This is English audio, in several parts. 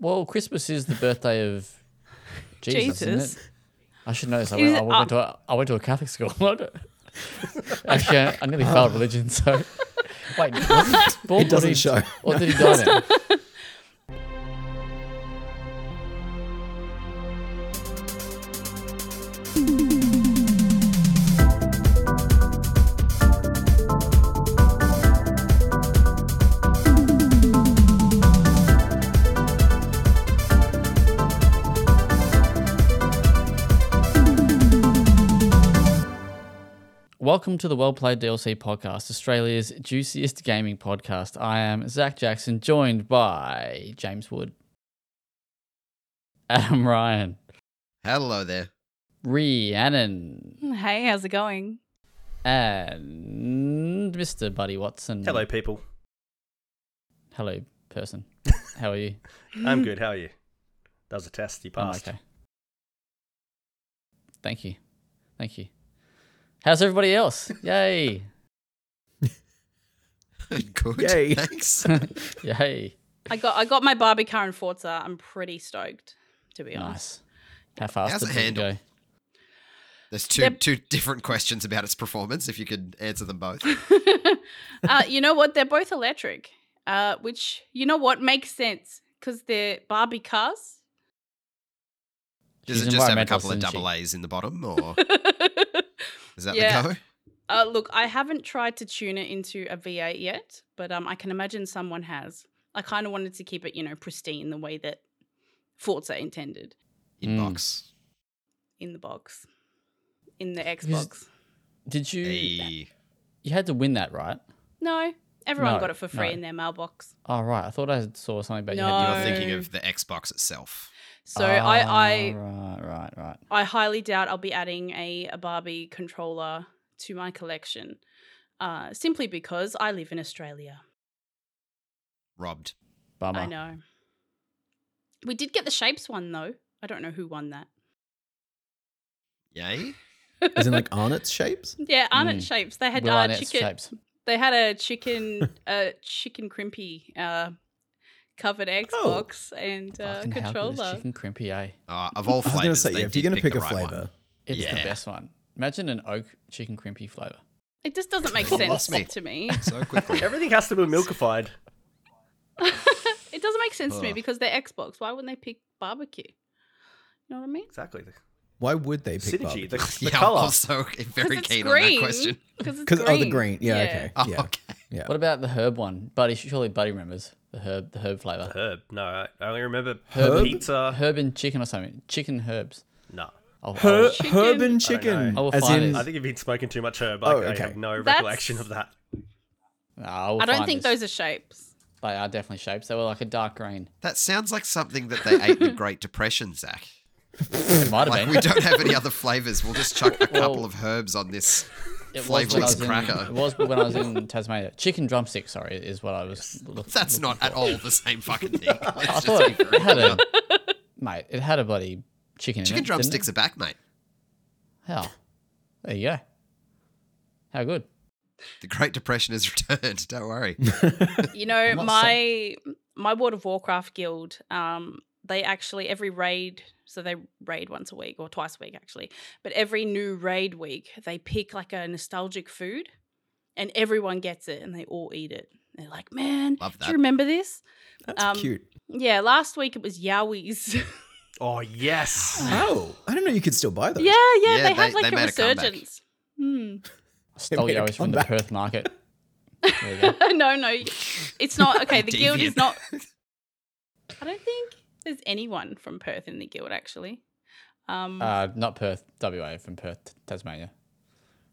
Well, Christmas is the birthday of Jesus, Jesus. isn't it? I should know this. I went, I went to a, I went to a Catholic school. I Actually, I, I nearly failed religion. So wait, was he born? It doesn't did he, show. Or did he die now? Welcome to the Well Played DLC podcast, Australia's juiciest gaming podcast. I am Zach Jackson, joined by James Wood, Adam Ryan, Hello there. Rhiannon, Hey, how's it going? and Mr. Buddy Watson. Hello, people. Hello, person. How are you? I'm good. How are you? That was a test. You I'm passed. okay. Thank you. Thank you. How's everybody else? Yay. Good. Yay. Thanks. Yay. I got I got my Barbie car in Forza. I'm pretty stoked, to be honest. Nice. How fast How's did it it handle? go? There's two Yep. two different questions about its performance. If you could answer them both. uh, you know what? They're both electric, uh, which you know what makes sense because they're Barbie cars. Does She's it just have a couple of isn't she? double A's in the bottom, or is that Yeah. the go? Uh, look, I haven't tried to tune it into a V8 yet, but um, I can imagine someone has. I kind of wanted to keep it, you know, pristine the way that Forza intended In box, in the box, in the Xbox. Did you? Hey. You had to win that, right? No, everyone No, got it for free no. in their mailbox. Oh, right. I thought I saw something about you. No. Had You're thinking of the Xbox itself. So I, I, Right, right, right. I highly doubt I'll be adding a, a Barbie controller to my collection, uh, simply because I live in Australia. Robbed. Bummer. I know. We did get the shapes one though. I don't know who won that. Yay. As in like Arnott's shapes? Yeah, Arnott Mm. shapes. They had Will uh, Arnott's chicken. shapes. They had a chicken, uh, chicken crimpy, uh, covered Oh. Xbox and uh, Fucking hell good is controller. chicken crimpy, eh? Uh, of all I was going to say, they yeah, if you're going to pick, the a right one. flavor, It's the best one. Imagine an oak chicken crimpy flavor. It just doesn't make sense me. to me. so quickly. Everything has to be milkified. it doesn't make sense to me because they're Xbox. Why wouldn't they pick barbecue? You know what I mean? Exactly. why would they pick Synergy. barbecue? The, the yeah, I'm color. also very it's keen green. on that question. Because it's Because green. oh, the green. Yeah, okay. Oh, yeah, okay. yeah. What about the herb one? Buddy, surely Buddy remembers the herb, the herb flavor. Herb. No, I I only remember Herb? pizza. Herb and chicken or something. Chicken herbs. No. I'll, Her- I'll- Chicken? herb and chicken. I will As find in, it. I think you've been smoking too much herb. Oh, I, I okay. have no That's- recollection of that. I, I don't think this. those are shapes. They are definitely shapes. They were like a dark green. That sounds like something that they ate in the Great Depression, Zach. It might have Like been. we don't have any other flavors. We'll just chuck a couple Well, of herbs on this It was when I flavorless was in- It was when I was in Tasmania. Chicken drumstick, sorry, is what I was looking That's looking not for. at all the same fucking thing. I just thought it had a mate. It had a bloody chicken. Chicken in it, drumsticks Didn't are back, mate. it? How? There you go. How good. The Great Depression has returned. Don't worry. You know, I'm not my my World of Warcraft guild, um, they actually every raid, so they raid once a week or twice a week actually, but every new raid week they pick like a nostalgic food, and everyone gets it and they all eat it. They're like, man, Love do you remember this? That's um, cute. Yeah, last week it was Yowies. Oh, yes. Oh, I didn't know you could still buy those. yeah, yeah, Yeah, they had like they a made a resurgence. Hmm. I stole made a yours from the. Perth market. There you go. no, no, it's not. Okay, the guild is not. I don't think there's anyone from Perth in the guild actually. Um, Uh, not Perth, WA, from Perth, Tasmania.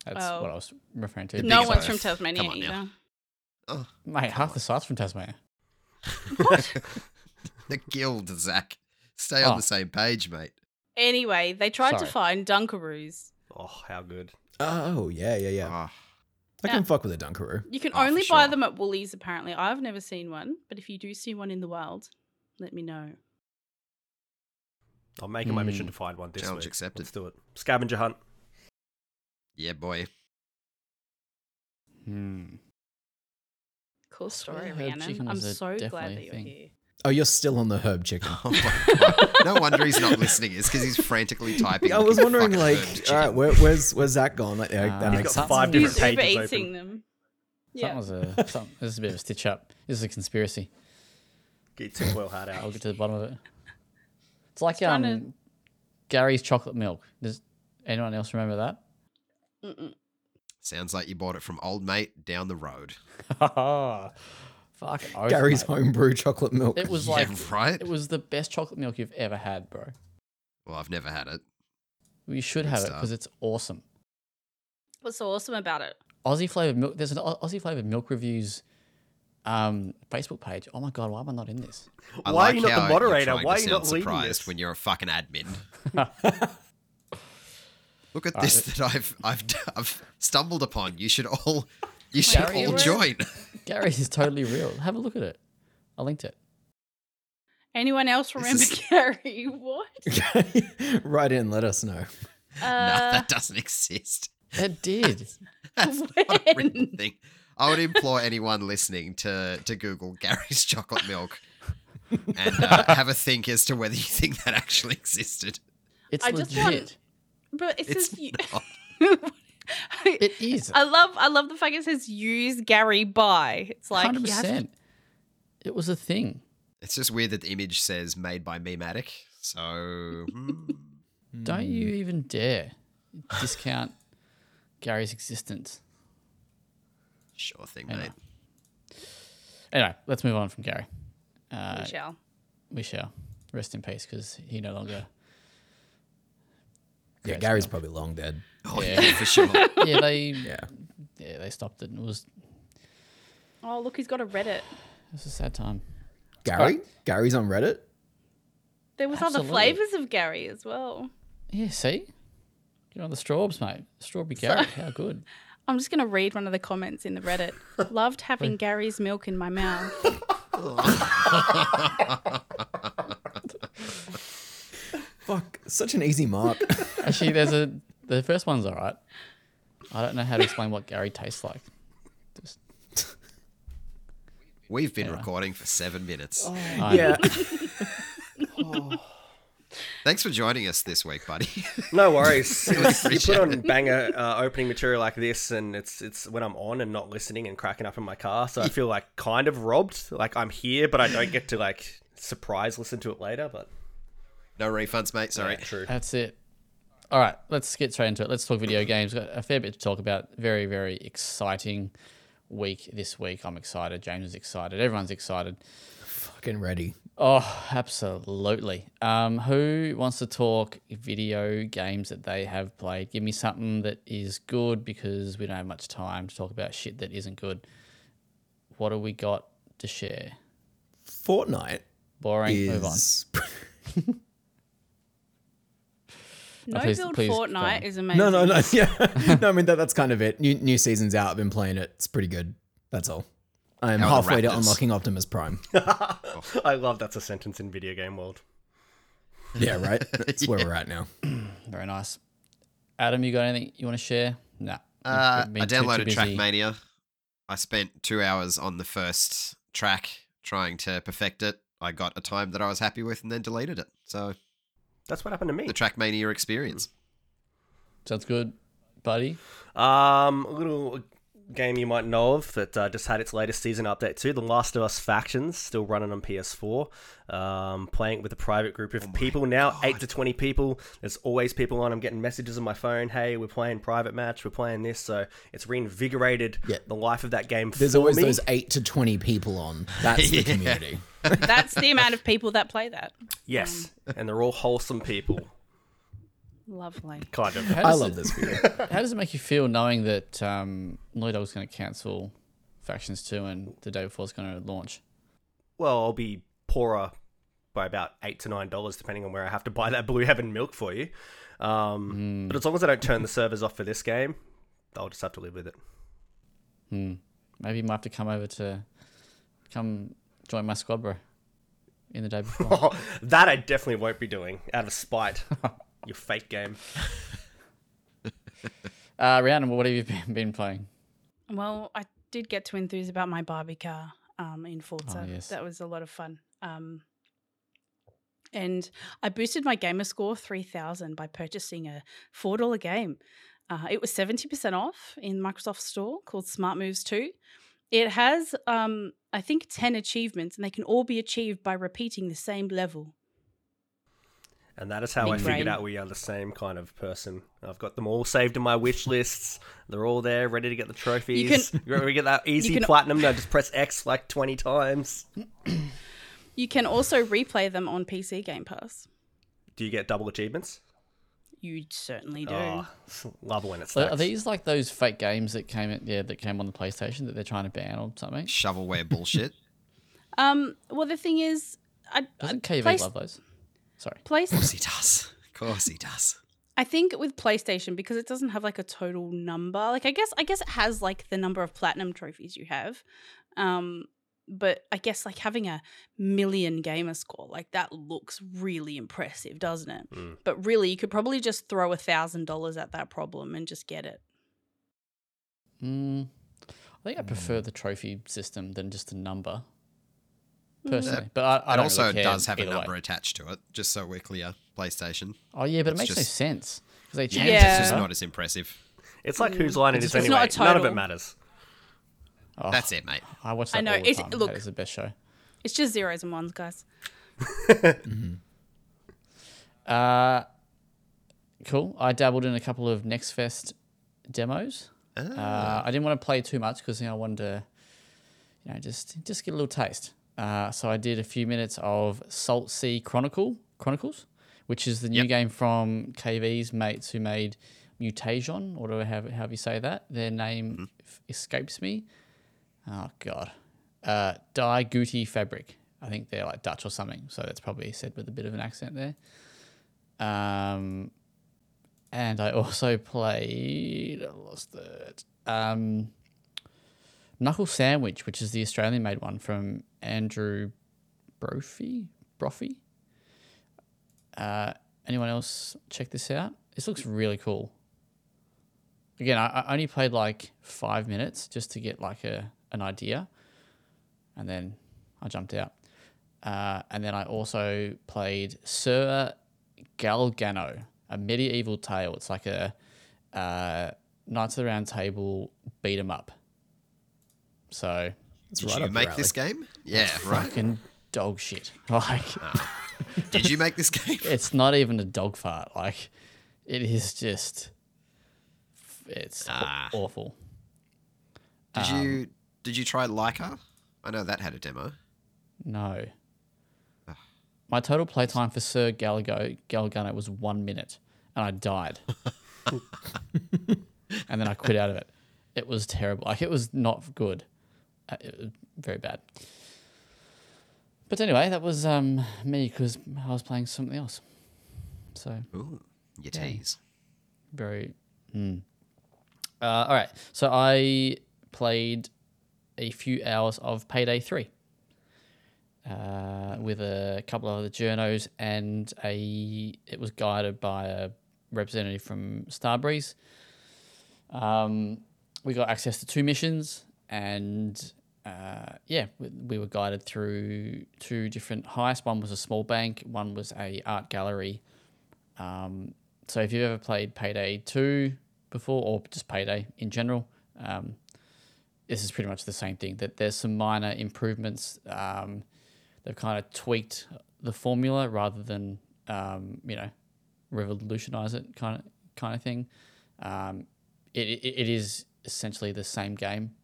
That's Oh. what I was referring to. no one's Perth. from Tasmania Come on now. either. Oh, Mate, half the site's from Tasmania. the guild, Zach. Stay on Oh. the same page, mate. Anyway, they tried to find Dunkaroos. Oh, how good. Oh, yeah, yeah, yeah. Oh, I can Yeah. fuck with a Dunkaroo. You can Oh, only buy sure. them at Woolies apparently. I've never seen one, but if you do see one in the wild, let me know. I'm making my mission Hmm. to find one this Challenge week. accepted. Let's do it. Scavenger hunt. yeah, boy. Hmm. Cool story, I Rhiannon. chicken I'm was a- so glad that you're thing. here. Oh, you're still on the herb chicken. Oh my God. No wonder he's not listening. Is because he's frantically typing. I was looking for wondering, fucking like, herb all right, chicken. where, where's where's Zach gone? Like, yeah, Uh, that He's makes got sense. five He's different Uber pages eating open. them. Something Yeah. was a some, this is a bit of a stitch up. This is a conspiracy. Get your tinfoil hat out. I'll out. get to the bottom of it. It's like trying um to- Gary's chocolate milk. Does anyone else remember that? Mm-mm. Sounds like you bought it from old mate down the road. Fuck. oath, Gary's mate. homebrew chocolate milk. It was Yeah, like right? it was the best chocolate milk you've ever had, bro. Well, I've never had it. You should Good have it because it's awesome. What's so awesome about it? Aussie flavored milk. There's an Aussie flavored milk reviews um, Facebook page. Oh my god, why am I not in this? I Why are you not the moderator? Why are you not leading surprised this? when you're a fucking admin? Look at All this right. that I've I've I've stumbled upon. You should all you should Gary, all join. Gary is totally real. Have a look at it. I linked it. Anyone else remember is- Gary? What? right in, let us know. no, Uh, that doesn't exist. It did. That's not a real thing. I would implore anyone listening to to Google Gary's chocolate milk and uh, have a think as to whether you think that actually existed. It's I just legit. want- but it It's says you. It is. I love I love the fact it says use Gary by. It's like Hundred you have to- percent. It was a thing. It's just weird that the image says made by Mematic. So hmm. Don't you even dare discount Gary's existence. Sure thing, I know. mate. Anyway, let's move on from Gary. Uh, we shall. we shall rest in peace because he no longer. Yeah, Gary's stuff. probably long dead. Oh Yeah. yeah, for sure. Yeah, they Yeah. yeah they stopped it. And it was Oh look, he's got a Reddit. it was a sad time. Gary? Gary's on Reddit? There was other flavors of Gary as well. Yeah, see, get on the straws, mate. Strawberry Gary, how good. I'm just gonna read one of the comments in the Reddit. Loved having Gary's milk in my mouth. Fuck, such an easy mark. Actually, there's a the first one's all right. I don't know how to explain what Gary tastes like. Just, We've been Anyway. recording for seven minutes. Oh, I- yeah. Oh. Thanks for joining us this week, buddy. No worries. It's- you put on banger uh, opening material like this, and it's it's when I'm on and not listening and cracking up in my car, so I feel like kind of robbed. Like I'm here, but I don't get to like surprise listen to it later. But no refunds, mate. Sorry. yeah, true. That's it. All right, let's get straight into it. Let's talk video games. Got a fair bit to talk about. Very, very exciting week this week. I'm excited. James is excited. Everyone's excited. Fucking ready. Oh, absolutely. Um, who wants to talk video games that they have played? Give me something that is good because we don't have much time to talk about shit that isn't good. What have we got to share? Fortnite Boring. Move on. is. No please- build please Fortnite is amazing. No, no, no. Yeah. no, I mean, that, that's kind of it. New, new season's out. I've been playing it. It's pretty good. That's all. I'm How halfway to unlocking Optimus Prime. I love that's a sentence in video game world. Yeah, right? That's where we're at now. Very nice. Adam, you got anything you want to share? Nah. Uh, You've been I too- too downloaded busy. Trackmania. I spent two hours on the first track trying to perfect it. I got a time that I was happy with and then deleted it. So That's what happened to me. the Trackmania experience. Sounds good, buddy. Um, a little game you might know of that uh, just had its latest season update too. The Last of Us Factions still running on PS4. Um, playing with a private group of people now, eight to twenty people. There's always people on. I'm getting messages on my phone. Hey, we're playing private match. We're playing this. So it's reinvigorated Yeah. the life of that game. There's for always me. those 8 to 20 people on. That's the community. That's the amount of people that play that. yes, and they're all wholesome people. Lovely. Kind of. How I does love it- this video. How does it make you feel knowing that um, Naughty Dog's going to cancel Factions 2 and the day before it's going to launch? Well, I'll be poorer by about eight to nine dollars, depending on where I have to buy that Blue Heaven milk for you. Um, But as long as I don't turn the servers off for this game, I'll just have to live with it. Hmm. Maybe you might have to come over to come join my squad, bro, in the day before. That I definitely won't be doing out of spite. Your fake game. uh, Rhiannon, what have you been, been playing? Well, I did get to enthuse about my Barbie car um, in Forza. Oh, yes. That was a lot of fun. Um, and I boosted my gamer score 3000 by purchasing a $4 game. Uh, it was 70% off in Microsoft Store called Smart Moves 2. It has, um, I think, 10 achievements, and they can all be achieved by repeating the same level. And that is how I Big figured brain. out we are the same kind of person. I've got them all saved in my wish lists. They're all there, ready to get the trophies. You can, we get that easy can- platinum. I just press X like 20 times. You can also replay them on PC Game Pass. Do you get double achievements? You certainly do. Oh, love when it's So are these like those fake games that came in, yeah that came on the PlayStation that they're trying to ban or something? Shovelware bullshit. Um, well, the thing is, I, Doesn't I, KV Place- love those? Sorry. Place, Of course he does. Of course he does. I think with PlayStation because it doesn't have like a total number. Like I guess I guess it has like the number of platinum trophies you have. Um but I guess like having a million gamer score like that looks really impressive, doesn't it? Mm. But really, you could probably just throw a thousand dollars at that problem and just get it. Mm, I think I prefer the trophy system than just a number. Personally, but I, I It don't also really care does have a either way. number attached to it, just so we're clear. PlayStation. Oh yeah, but it It's makes no sense because they Yeah, change Yeah. it's just not as impressive. It's like whose line it It's is not anyway. a None of it matters. Oh, That's it, mate. I watch I that know, all the it's- time. look- that is the best show. It's just zeros and ones, guys. Uh, cool. I dabbled in a couple of Next Fest demos. Ah. Uh, I didn't want to play too much because you know, I wanted to, you know, just just get a little taste. Uh, so I did a few minutes of Salt Sea Chronicle Chronicles, which is the new Yep. game from KV's mates who made Mutazione, or do I have however you say that? Their name f- escapes me. Oh god, uh, Die Gute Fabrik. I think they're like Dutch or something, so that's probably said with a bit of an accent there. Um, and I also played. I lost it. Um, Knuckle Sandwich, which is the Australian made one from Andrew Brophy. Brophy. Uh, anyone else check this out? This looks really cool. Again, I, I only played like five minutes just to get like a an idea, and then I jumped out. Uh, and then I also played Sir Galgano, a medieval tale. It's like a uh, Knights of the Round Table beat 'em up. So It's Did right you up make this game? Yeah, right. fucking dog shit. Like ah. Did you make this game? it's not even a dog fart. Like it is just it's ah. aw- Ah. awful. Did um, you did you try Laika? I know that had a demo. No. Ah. My total playtime for Sir Galago Galgano was one minute, and I died. and then I quit out of it. It was terrible. Like it was not good. Uh, very bad. But anyway, that was um, me because I was playing something else. So Ooh, you tease. very. Mm. Uh, all right. So I played a few hours of Payday 3 uh, with a couple of other journos, and a it was guided by a representative from Starbreeze. Um, we got access to two missions, and uh, yeah, we, we were guided through two different heists. One was a small bank, one was a art gallery. Um, so if you've ever played Payday 2 before, or just Payday in general, um, this is pretty much the same thing. That there's some minor improvements. Um, they've kind of tweaked the formula rather than um, you know revolutionize it kind of kind of thing. Um, it, it, it is essentially the same game.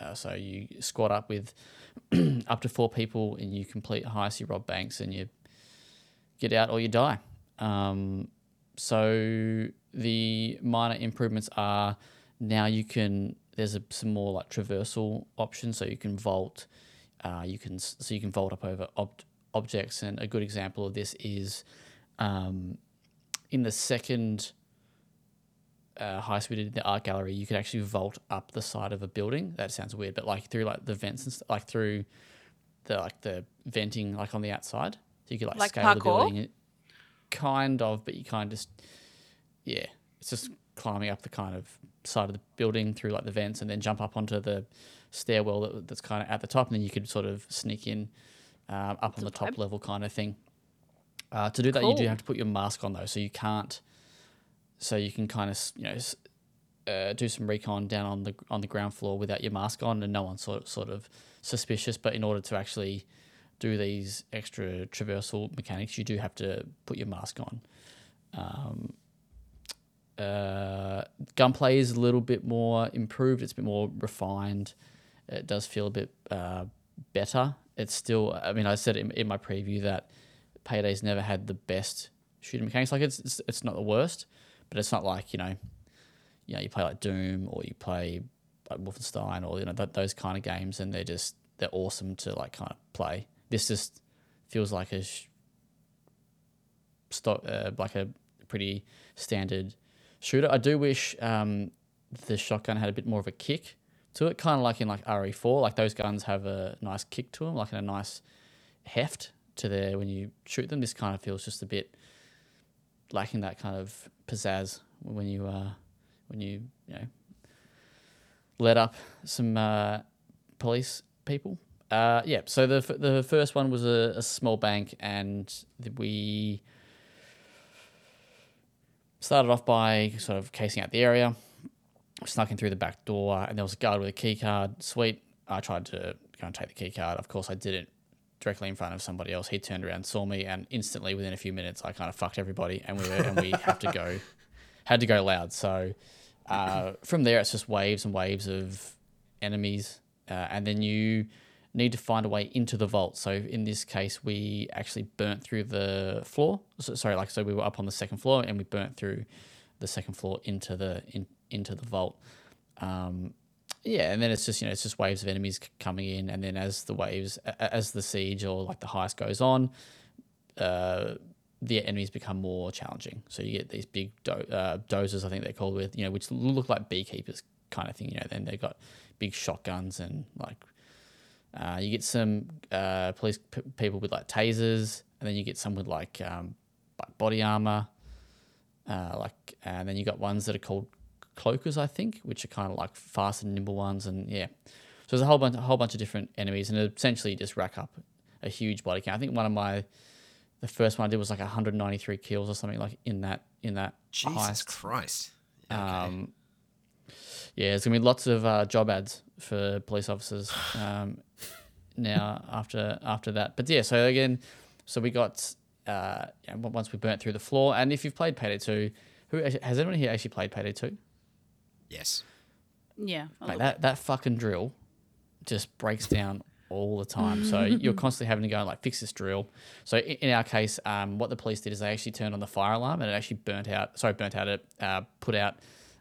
Uh, so you squad up with up to four people and you complete heists, you rob banks, and you get out or you die. Um, so the minor improvements are now you can there's a, some more like traversal options, so you can vault. Uh, you can so you can vault up over ob- objects, and a good example of this is um, in the second uh, heist we did in the art gallery. You could actually vault up the side of a building. That sounds weird, but like through like the vents and st- like through the like the venting like on the outside, so you could like, Like scale the building. Kind of, but you kind of just yeah, it's just climbing up the kind of side of the building through like the vents, and then jump up onto the stairwell that, that's kind of at the top, and then you could sort of sneak in um, up on the top vibe. level kind of thing. Uh, to do that, you do have to put your mask on though, so you can't. So you can kind of you know uh, do some recon down on the on the ground floor without your mask on, and no one's sort sort of suspicious. But in order to actually do these extra traversal mechanics, you do have to put your mask on. Um, uh, gunplay is a little bit more improved. It's a bit more refined. It does feel a bit uh, better. It's still. I mean, I said in, in my preview that Payday's never had the best shooting mechanics. Like it's, it's it's not the worst, but it's not like you know, you know, you play like Doom or you play like Wolfenstein or you know th- those kind of games, and they're just they're awesome to like kind of play. This just feels like a sh- stock, uh, like a pretty standard shooter. I do wish um, the shotgun had a bit more of a kick to it, kind of like in like RE4. Like those guns have a nice kick to them, like a nice heft to their when you shoot them. This kind of feels just a bit lacking that kind of pizzazz when you uh, when you you know let up some uh, police people. Uh, yeah, so the f- the first one was a, a small bank, and we started off by sort of casing out the area, snuck in through the back door, and there was a guard with a key card. Sweet. I tried to go and take the key card. Of course, I did it directly in front of somebody else. He turned around, saw me, and instantly, within a few minutes, I kind of fucked everybody, and we were, and we have to go, had to go loud. So uh, from there, it's just waves and waves of enemies, uh, and then you need to find a way into the vault. So in this case, we actually burnt through the floor. So, sorry, like so we were up on the second floor, and we burnt through the second floor into the in, into the vault. Um, yeah, and then it's just you know it's just waves of enemies coming in, and then as the waves as the siege or like the heist goes on, uh, the enemies become more challenging. So you get these big do- uh, dozers, I think they're called, with you know which look like beekeepers kind of thing. You know, then they've got big shotguns and like uh, you get some uh, police p- people with like tasers, and then you get some with like um, body armor, uh, like and then you got ones that are called cloakers, I think, which are kind of like fast and nimble ones, and yeah. So there's a whole bunch, a whole bunch of different enemies, and essentially just rack up a huge body count. I think one of my, the first one I did was like 193 kills or something like in that in that Jesus heist. Christ. Okay. Um, yeah, there's gonna be lots of uh, job ads for police officers um, now after after that. But yeah, so again, so we got uh, once we burnt through the floor, and if you've played Payday Two, who has anyone here actually played Payday Two? Yes. Yeah. Like that that fucking drill just breaks down all the time. So you're constantly having to go and like fix this drill. So in, in our case, um, what the police did is they actually turned on the fire alarm and it actually burnt out. Sorry, burnt out it. Uh, put out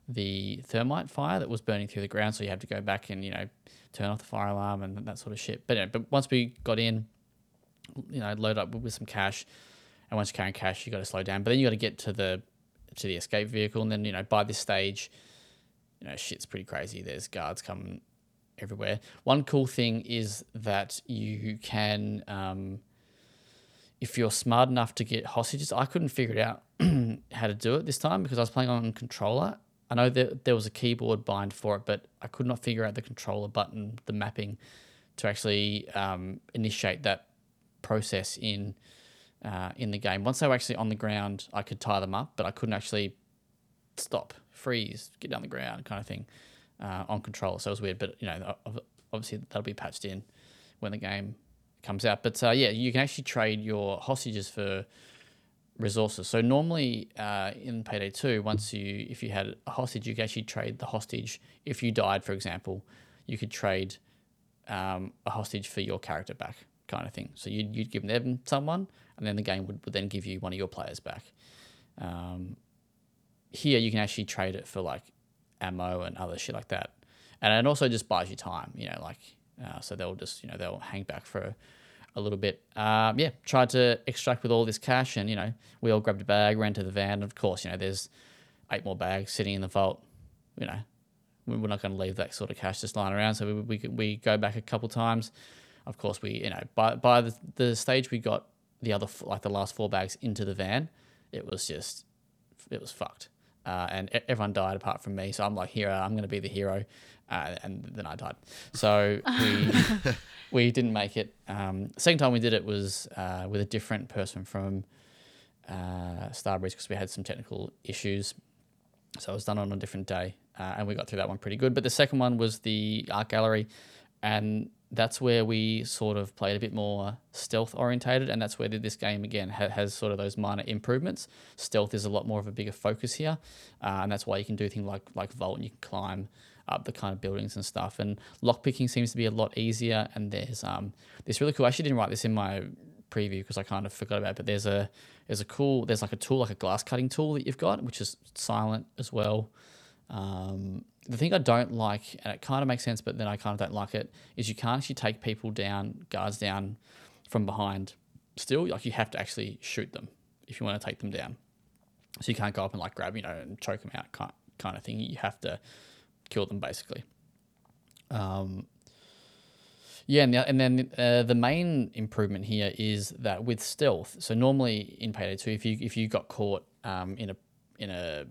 the thermite fire that was burning through the ground. So you have to go back and you know turn off the fire alarm and that sort of shit. But yeah, but once we got in, you know, load up with some cash, and once you're carrying cash, you got to slow down. But then you got to get to the to the escape vehicle, and then you know by this stage, you know shit's pretty crazy. There's guards coming everywhere. One cool thing is that you can, um, if you're smart enough to get hostages. I couldn't figure it out how to do it this time because I was playing on controller. I know that there was a keyboard bind for it, but I could not figure out the controller button, the mapping, to actually um, initiate that process in uh, in the game. Once they were actually on the ground, I could tie them up, but I couldn't actually stop, freeze, get down the ground, kind of thing uh, on controller. So it was weird, but you know, obviously that'll be patched in when the game comes out. But uh, yeah, you can actually trade your hostages for resources. So normally uh, in Payday Two, once you if you had a hostage, you could actually trade the hostage. If you died, for example, you could trade um, a hostage for your character back, kind of thing. So you'd, you'd give them someone, and then the game would, would then give you one of your players back. Um, here you can actually trade it for like ammo and other shit like that, and it also just buys you time. You know, like uh, so they'll just you know they'll hang back for a, little bit. Um, yeah, tried to extract with all this cash, and you know we all grabbed a bag, ran to the van. And of course, you know there's eight more bags sitting in the vault. You know, we- we're not going to leave that sort of cash just lying around. So we we, we go back a couple times. Of course, we you know by by the, the stage we got the other like the last four bags into the van, it was just it was fucked. Uh, and everyone died apart from me. So I'm like, hero, I'm going to be the hero, uh, and then I died. So we we didn't make it. Um, second time we did it was uh, with a different person from uh, Starbreeze because we had some technical issues. So it was done on a different day, uh, and we got through that one pretty good. But the second one was the art gallery, and that's where we sort of played a bit more stealth orientated, and that's where this game again ha- has sort of those minor improvements. Stealth is a lot more of a bigger focus here, uh, and that's why you can do things like like vault and you can climb up the kind of buildings and stuff. And lockpicking seems to be a lot easier. And there's um this really cool. I actually didn't write this in my preview because I kind of forgot about it. But there's a there's a cool there's like a tool like a glass cutting tool that you've got, which is silent as well. Um, the thing I don't like, and it kind of makes sense, but then I kind of don't like it, is you can't actually take people down, guards down from behind. Still, like you have to actually shoot them if you want to take them down. So you can't go up and like grab, you know, and choke them out, kind kind of thing. You have to kill them basically. Um, yeah, and, the, and then uh, the main improvement here is that with stealth. So normally in Payday Two, if you if you got caught um, in a in a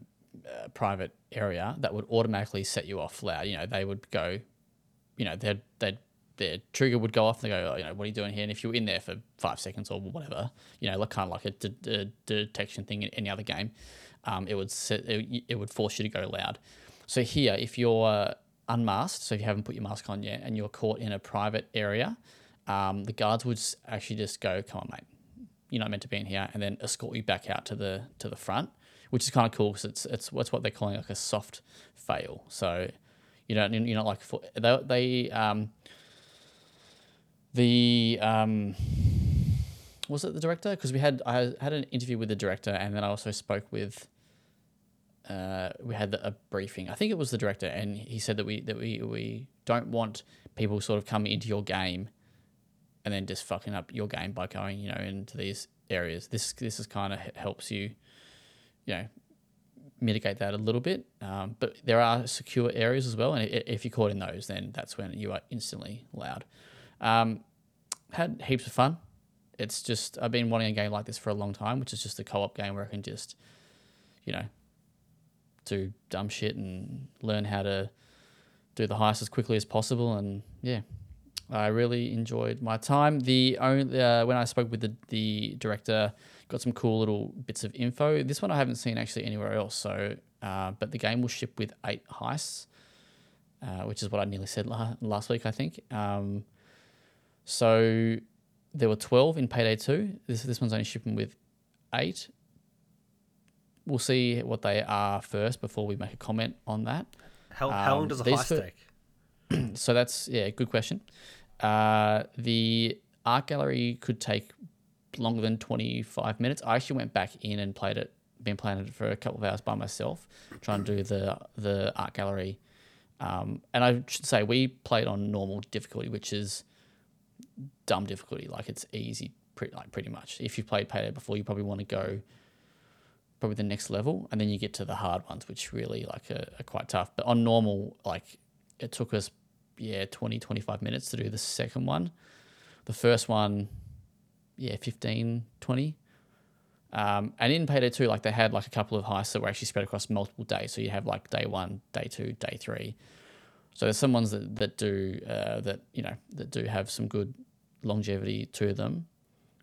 uh, private area, that would automatically set you off loud. You know, they would go, you know, they'd they'd their trigger would go off. And they go, oh, you know, what are you doing here? And if you were in there for five seconds or whatever, you know, like kind of like a de- de- detection thing in any other game, um, it would set, it, it would force you to go loud. So here, if you're unmasked, so if you haven't put your mask on yet, and you're caught in a private area, um, the guards would actually just go, "Come on, mate, you're not meant to be in here," and then escort you back out to the to the front, which is kind of cool because it's it's what's what they're calling like a soft fail. So you know you're not like they they um the um was it the director because we had I had an interview with the director and then I also spoke with uh, we had a briefing. I think it was the director, and he said that we that we we don't want people sort of coming into your game, and then just fucking up your game by going you know into these areas. This this is kind of helps you, you know, mitigate that a little bit. Um, but there are secure areas as well, and if you're caught in those, then that's when you are instantly loud. Um, had heaps of fun. It's just I've been wanting a game like this for a long time, which is just a co-op game where I can just, you know, do dumb shit and learn how to do the heist as quickly as possible. And yeah, I really enjoyed my time. The only uh, when I spoke with the the director, got some cool little bits of info. This one I haven't seen actually anywhere else. So, uh, but the game will ship with eight heists, uh, which is what I nearly said la- last week, I think. Um, so there were twelve in Payday Two. This this one's only shipping with eight we'll see what they are first before we make a comment on that. How, how long Um, does a heist fir- take? So that's yeah, good question. Uh, the art gallery could take longer than twenty five minutes. I actually went back in and played it. Been playing it for a couple of hours by myself, trying to do the the art gallery. Um, and I should say we played on normal difficulty, which is dumb difficulty. Like it's easy, pretty like pretty much. If you've played Payday before, you probably want to go probably the next level, and then you get to the hard ones, which really like are, are quite tough. But on normal, like it took us yeah 20 25 minutes to do the second one. The first one, yeah 15 20. Um, and in Payday 2, like they had like a couple of heists that were actually spread across multiple days. So you have like day one, day two, day three. So there's some ones that, that do uh, that you know that do have some good longevity to them.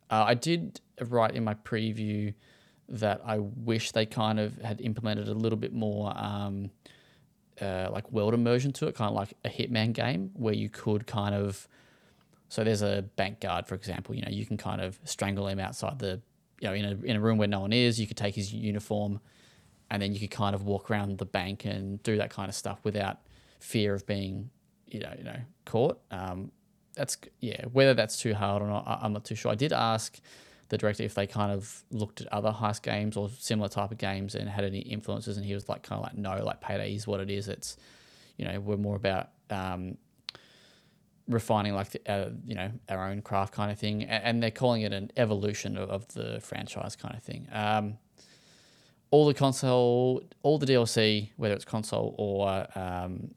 Uh, I did write in my preview that I wish they kind of had implemented a little bit more um, uh, like world immersion to it, kind of like a Hitman game where you could kind of. So there's a bank guard, for example. You know, you can kind of strangle him outside the, you know, in a in a room where no one is. You could take his uniform, and then you could kind of walk around the bank and do that kind of stuff without fear of being, you know, you know, caught. Um, that's yeah. Whether that's too hard or not, I- I'm not too sure. I did ask the director if they kind of looked at other heist games or similar type of games and had any influences, and he was like kind of like no, like Payday is what it is. It's you know we're more about um, refining like the, uh, you know our own craft kind of thing, and they're calling it an evolution of, the franchise kind of thing. Um, all the console, all the DLC, whether it's console or um,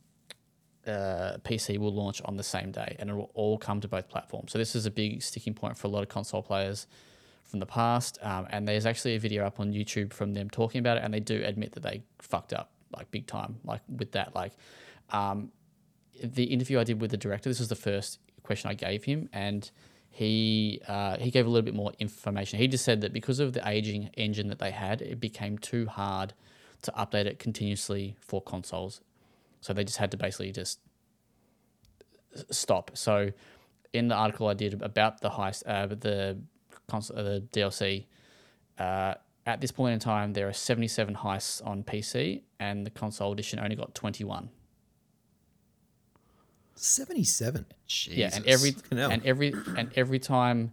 uh, PC, will launch on the same day, and it will all come to both platforms. So this is a big sticking point for a lot of console players from the past. Um, and there's actually a video up on YouTube from them talking about it, and they do admit that they fucked up like big time, like with that. Like um, the interview I did with the director, this was the first question I gave him, and he uh, he gave a little bit more information. He just said that because of the aging engine that they had, it became too hard to update it continuously for consoles. So they just had to basically just stop. So in the article I did about the heist, uh, the console, uh, the DLC, uh, at this point in time there are 77 heists on PC, and the console edition only got 21. 77. Yeah, and every and every and every time,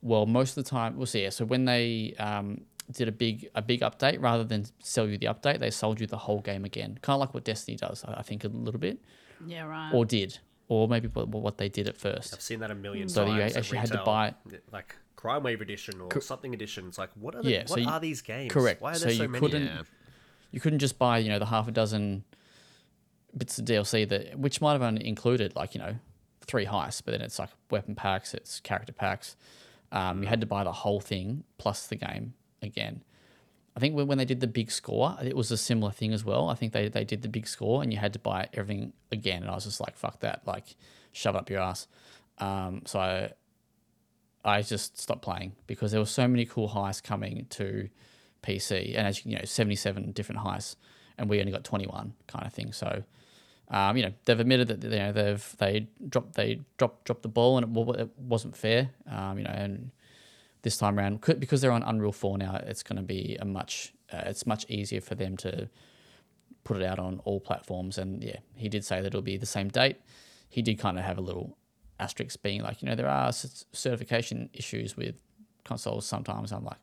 well, most of the time, we'll see. Yeah, so when they um, did a big a big update, rather than sell you the update, they sold you the whole game again, kind of like what Destiny does, I I think a little bit, Yeah, right. or did, or maybe what, what they did at first. I've seen that a million So you times. at actually had to buy- like Crime Wave edition or something edition. It's like what are the, Yeah, so what you- are these games? correct. Why are So there so you many? couldn't- Yeah. You couldn't just buy you know the half a dozen bits of DLC that which might have only included like you know three heists, but then it's like weapon packs, it's character packs. Um, you had to buy the whole thing plus the game again. I think when, they did the big score, it was a similar thing as well. I think they, they did the big score and you had to buy everything again. And I was just like, fuck that. Like, shove it up your ass. Um, so I, I just stopped playing because there were so many cool heists coming to PC. And as you know, 77 different heists. And we only got 21 kind of thing. So, um, you know, they've admitted that you know they've they dropped they dropped dropped the ball and it, it wasn't fair. Um, you know, and this time around because they're on Unreal Four now, it's going to be a much uh, it's much easier for them to put it out on all platforms. And yeah, he did say that it'll be the same date. He did kind of have a little asterisk being like, you know, there are certification issues with consoles sometimes. I'm like,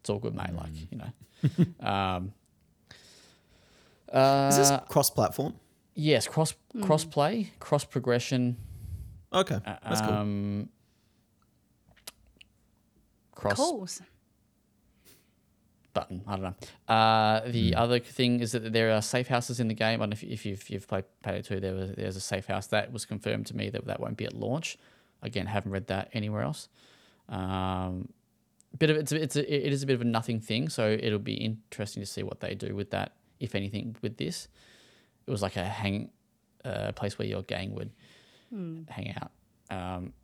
it's all good, mate. Like, you know. um, uh, Is this cross platform? Yes, cross cross play, cross progression. Okay. That's cool. Um, cross Cool. button. I don't know. Uh, the other thing is that there are safe houses in the game. I don't know if, if you've, you've played Payday 2, there was, there's a safe house. That was confirmed to me that that won't be at launch. Again, haven't read that anywhere else. Um, bit of it's a, it's a, it is a bit of a nothing thing, so it'll be interesting to see what they do with that, if anything, with this. It was like a hang, uh, place where your gang would hang out. Um,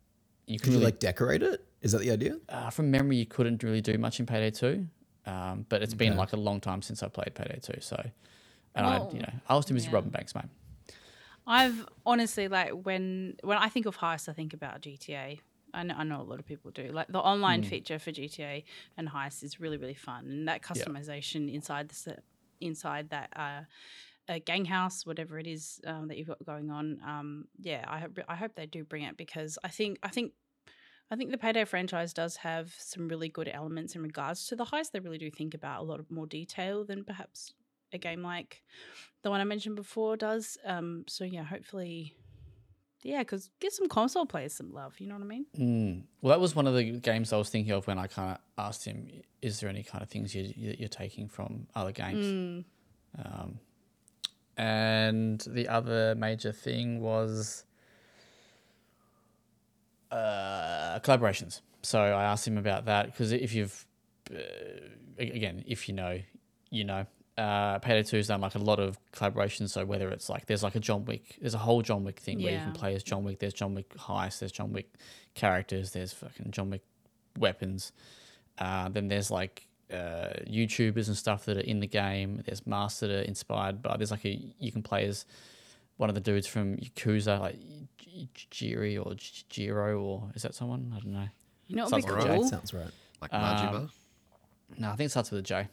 you Could you really- like decorate it? Is that the idea? uh, from memory, you couldn't really do much in Payday Two, um, but it's been like a long time since I played Payday Two. So, and I, Well, you know, I was too busy yeah. robbing banks, mate. I've honestly like when when I think of heist, I think about GTA. I know, I know a lot of people do. Like the online Hmm. feature for GTA and heist is really really fun, and that customization inside the inside that uh, a gang house, whatever it is um, that you've got going on. Um, yeah, I hope I hope they do bring it because I think I think. I think the Payday franchise does have some really good elements in regards to the heist. They really do think about a lot of more detail than perhaps a game like the one I mentioned before does. Um, so yeah, hopefully, yeah, because give some console players some love. You know what I mean? Mm. Well, that was one of the games I was thinking of when I kind of asked him, "Is there any kind of things you, you're taking from other games?" Mm. Um, and the other major thing was uh, collaborations. So I asked him about that because if you've, uh, again, if you know, you know. Uh, Payday 2 has done like a lot of collaborations. So whether it's like there's like a John Wick, there's a whole John Wick thing where you can play as John Wick. There's John Wick heist. There's John Wick characters. There's fucking John Wick weapons. Uh, then there's like uh, YouTubers and stuff that are in the game. There's masks that are inspired by. There's like a you can play as one of the dudes from Yakuza, like J- J- Jiri or J- Jiro, or is that someone? I don't know. You know what would be Sounds Right, cool? sounds right. Like Um, No, I think it starts with a J.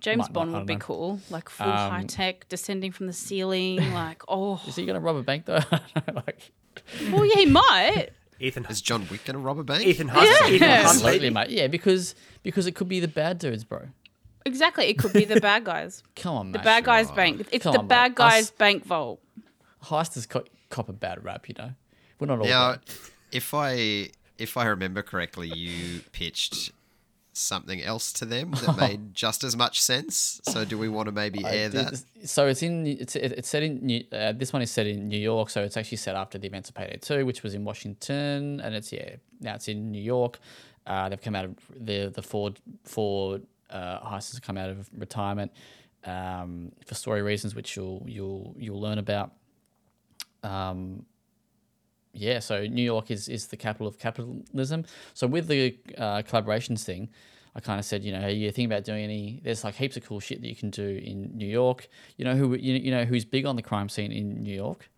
James Might Bond I would be know. cool, like full Um, high tech, descending from the ceiling. Like, oh, Is he gonna rob a bank though? like, well, yeah, he might. Ethan Is John Wick going to rob a bank? Ethan Hunt. Yeah. Ethan Hunt, absolutely, baby. mate. Yeah, because because it could be the bad dudes, bro. Exactly, it could be the bad guys. Come on, The mate. bad guys' bank. It's Come the on, mate. bad guys' Us- bank vault. Heist has co- cop a bad rap, you know. We're not all. Now, bad. if I if I remember correctly, you pitched something else to them that made just as much sense. So, do we want to maybe air that? So it's in it's it's set in New, uh, this one is set in New York, so it's actually set after the events of Payday Two, which was in Washington, and it's yeah now it's in New York. Uh, they've come out of the the four four uh, heisters have come out of retirement um, for story reasons, which you'll you'll you'll learn about. Um, yeah, so New York is is the capital of capitalism. So with the uh, collaborations thing, I kind of said, you know, hey, you thinking about doing any? There's like heaps of cool shit that you can do in New York. You know who you, you know who's big on the crime scene in New York?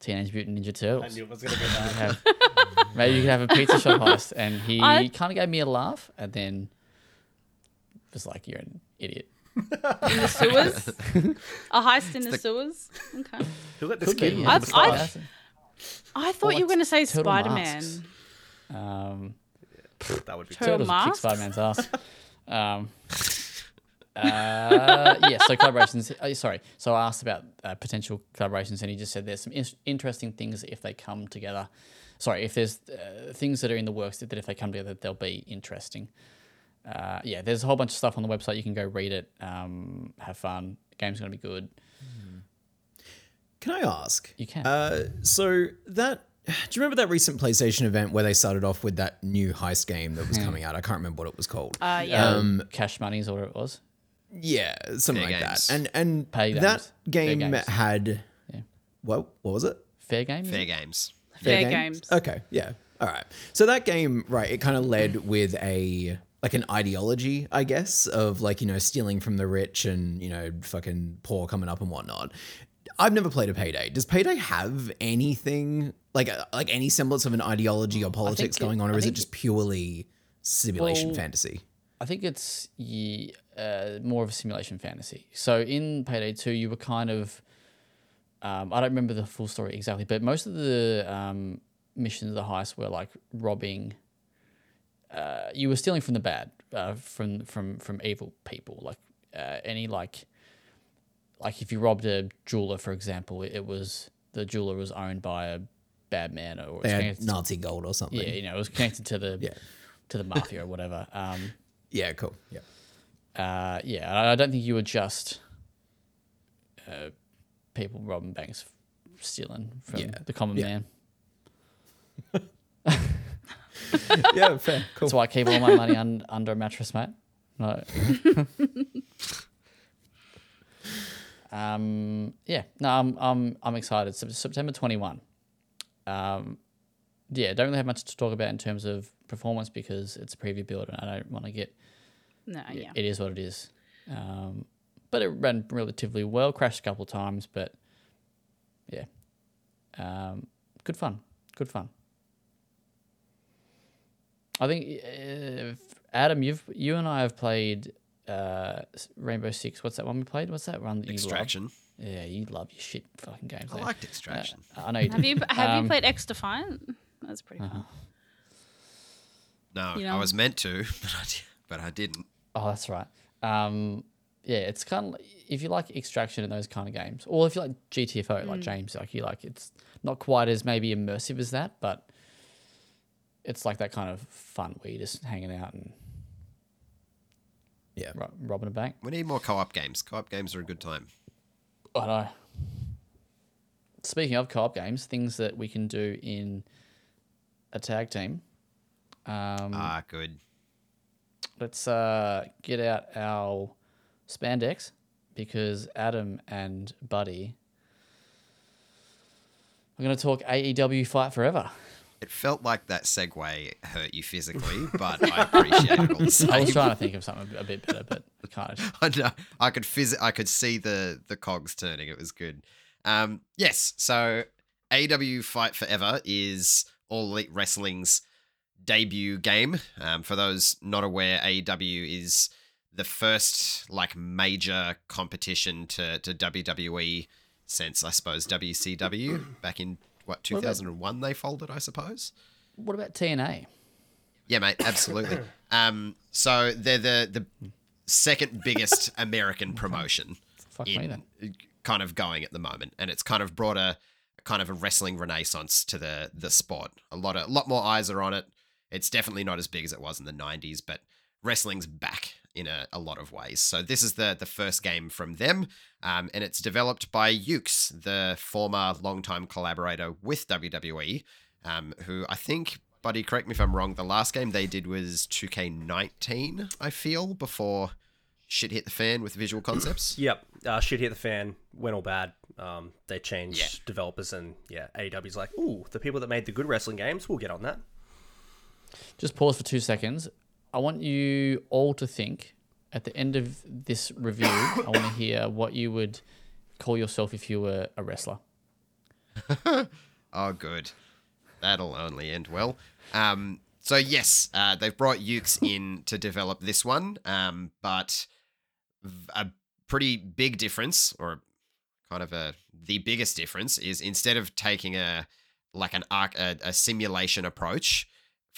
Teenage Mutant Ninja Turtles. I knew it was going to be You that. maybe you could have a pizza shop heist, and he I- kind of gave me a laugh, and then was like, "You're an idiot." in the sewers. a heist in the, sewers. Okay. Who let this Could be, kid yeah. run I- the I- thought you were going to say turtle Spider masks. Man. Um, That would be Turtle Turtles would kick masks? Spider Man's ass. Um, uh, yeah, so collaborations. Uh, sorry, so I asked about uh, potential collaborations, and he just said there's some in- interesting things if they come together. Sorry, if there's uh, things that are in the works that, that if they come together, they'll be interesting. Uh, yeah, there's a whole bunch of stuff on the website. You can go read it, um, have fun. The game's going to be good. Can I ask? You can. Uh, so that do you remember that recent PlayStation event where they started off with that new heist game that was coming out? I can't remember what it was called. Uh, yeah. um, Cash money is what it was. yeah, something Fair like games. that. And and Pay that games. Fair game games. had Yeah. what? What was it? Fair game. is Fair it? games. Fair games. Okay, yeah. All right. So that game, right, it kind of led with a like an ideology, I guess, of like, you know, stealing from the rich and, you know, fucking poor coming up and whatnot. I've never played a payday. Does payday have anything like uh, like any semblance of an ideology or politics it- going on, or I is it just purely simulation Well, fantasy? I think it's uh, more of a simulation fantasy. So in Payday 2, you were kind of. Um, I don't remember the full story exactly, but most of the um, missions of the heist were like robbing. Uh, you were stealing from the bad, uh, from from from evil people. Like uh, any like, like if you robbed a jeweler, for example, it, it was the jeweler was owned by a bad man, or it They had connected to- Nazi gold or something. yeah, you know, it was connected to the Yeah. to the mafia or whatever. Um, Yeah, cool. Yeah. uh, yeah, I I don't think you were just uh, people robbing banks, stealing from Yeah, the common yeah. man. yeah, fair. Cool. That's why I keep all my money un- under a mattress, mate. No. um, yeah, no, I'm I'm I'm excited. Sep- September 21. Um, yeah, don't really have much to talk about in terms of performance because it's a preview build and I don't want to get No, yeah. it is what it is. Um, but it ran relatively well. Crashed a couple of times, but yeah, um, good fun. Good fun. I think uh, Adam, you've you and I have played uh, Rainbow Six. What's that one we played? What's that one that you Extraction. love? Yeah, you love your shit fucking games. I there. liked Extraction. Uh, I know you Have you have Um, you played X Defiant? That's pretty fun. no, you I was meant to, but I, but I didn't. Oh, that's right. Um, yeah, it's kind of if you like extraction and those kind of games, or if you like GTFO, like James, like you like it's not quite as maybe immersive as that, but it's like that kind of fun where you're just hanging out and Yeah. ro- robbing a bank. We need more co-op games. Co-op games are a good time. I know. Speaking of co-op games, things that we can do in a tag team. Um, Ah, good. let's uh, get out our spandex because Adam and Buddy We're going to talk AEW Fight Forever. It felt like that segue hurt you physically, but I appreciate it all the I was trying to think of something a bit better, but kind of. I, know. I could phys- I could see the the cogs turning. It was good. Um, yes. So AEW Fight Forever is All Elite Wrestling's debut game. Um, for those not aware, AEW is the first like major competition to to WWE since I suppose WCW back in what What about- 2001 they folded, I suppose. What about TNA? Yeah, mate, absolutely. um, so they're the the second biggest American promotion Fuck me in then. kind of going at the moment, and it's kind of brought a kind of a wrestling renaissance to the the sport. A lot of a lot more eyes are on it. It's definitely not as big as it was in the '90s, but wrestling's back in a, a lot of ways. So this is the the first game from them, um, and it's developed by Yuke's, the former longtime collaborator with WWE, um, who I think Buddy, correct me if I'm wrong. The last game they did was 2K19, I feel, before shit hit the fan with visual concepts. Yep, uh, shit hit the fan, went all bad. Um, they changed Yeah. developers, and yeah, AEW's like, ooh, the people that made the good wrestling games, we'll get on that. Just pause for two seconds. I want you all to think at the end of this review. I want to hear what you would call yourself if you were a wrestler. Oh, good. That'll only end well. Um, so yes, uh, they've brought Yuke's in to develop this one, um, but a pretty big difference, or kind of a the biggest difference, is instead of taking a like an arc a, a simulation approach,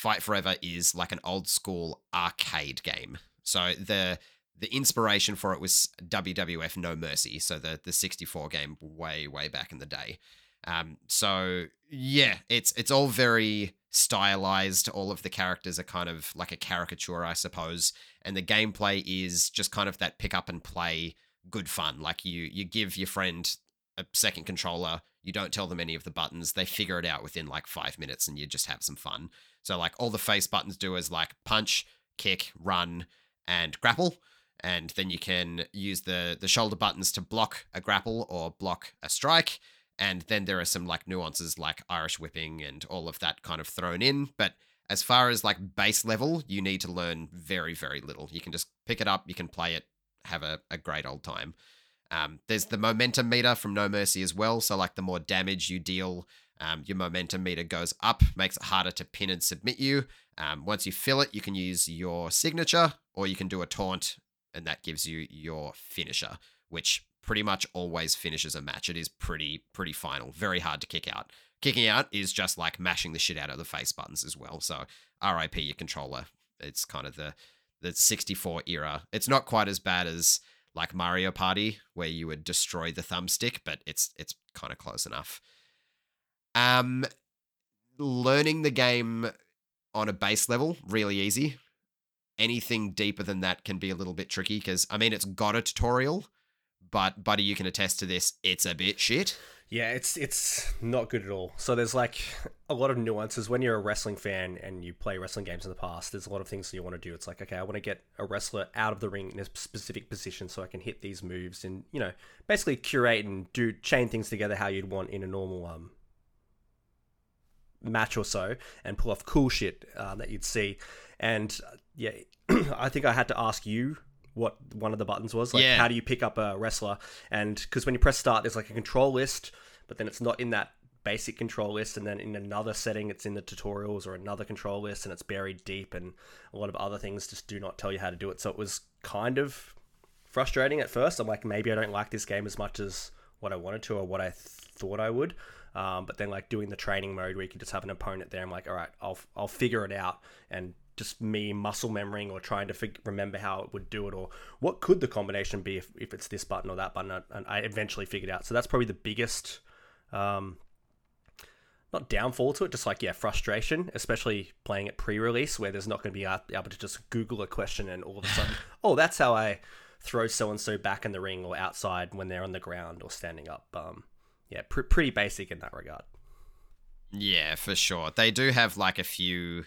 Fight Forever is like an old school arcade game. So the the inspiration for it was WWF No Mercy, so the the 64 game way way back in the day. Um, so yeah, it's it's all very stylized. All of the characters are kind of like a caricature, I suppose, and the gameplay is just kind of that pick up and play good fun. Like you you give your friend a second controller, you don't tell them any of the buttons, they figure it out within like five minutes, and you just have some fun. So like all the face buttons do is like punch, kick, run, and grapple and then you can use the the shoulder buttons to block a grapple or block a strike and then there are some like nuances like irish whipping and all of that kind of thrown in but as far as like base level you need to learn very very little. You can just pick it up you can play it have a, a great old time. Um, there's the momentum meter from no mercy as well so like the more damage you deal um, your momentum meter goes up makes it harder to pin and submit you um, once you fill it you can use your signature or you can do a taunt and that gives you your finisher, which pretty much always finishes a match. It is pretty pretty final, very hard to kick out. Kicking out is just like mashing the shit out of the face buttons as well. So RIP your controller. It's kind of the the 64 era. It's not quite as bad as like Mario Party where you would destroy the thumbstick, but it's it's kind of close enough. Um learning the game on a base level really easy anything deeper than that can be a little bit tricky because I mean it's got a tutorial, but buddy, you can attest to this. It's a bit shit. Yeah, it's it's not good at all. So there's like a lot of nuances when you're a wrestling fan and you play wrestling games in the past. There's a lot of things that you want to do. It's like, okay, I want to get a wrestler out of the ring in a specific position so I can hit these moves and you know basically curate and do chain things together how you'd want in a normal um match or so and pull off cool shit uh, that you'd see. And uh, yeah, I think I had to ask you what one of the buttons was. Like, Yeah. how do you pick up a wrestler? And because when you press start, there's like a control list, but then it's not in that basic control list. And then in another setting, it's in the tutorials or another control list, and it's buried deep. And a lot of other things just do not tell you how to do it. So it was kind of frustrating at first. I'm like, maybe I don't like this game as much as what I wanted to or what I th- thought I would. Um, but then like doing the training mode where you can just have an opponent there, I'm like, all right, I'll I'll figure it out, and just me muscle memorying or trying to fig- remember how it would do it or what could the combination be if, if it's this button or that button, and I eventually figured out. So that's probably the biggest. Um, not downfall to it, just like yeah, frustration, especially playing it pre-release where there's not going to be able to just Google a question and all of a sudden, oh, that's how I throw so and so back in the ring or outside when they're on the ground or standing up. Um, yeah, pr- pretty basic in that regard. Yeah, for sure. They do have like a few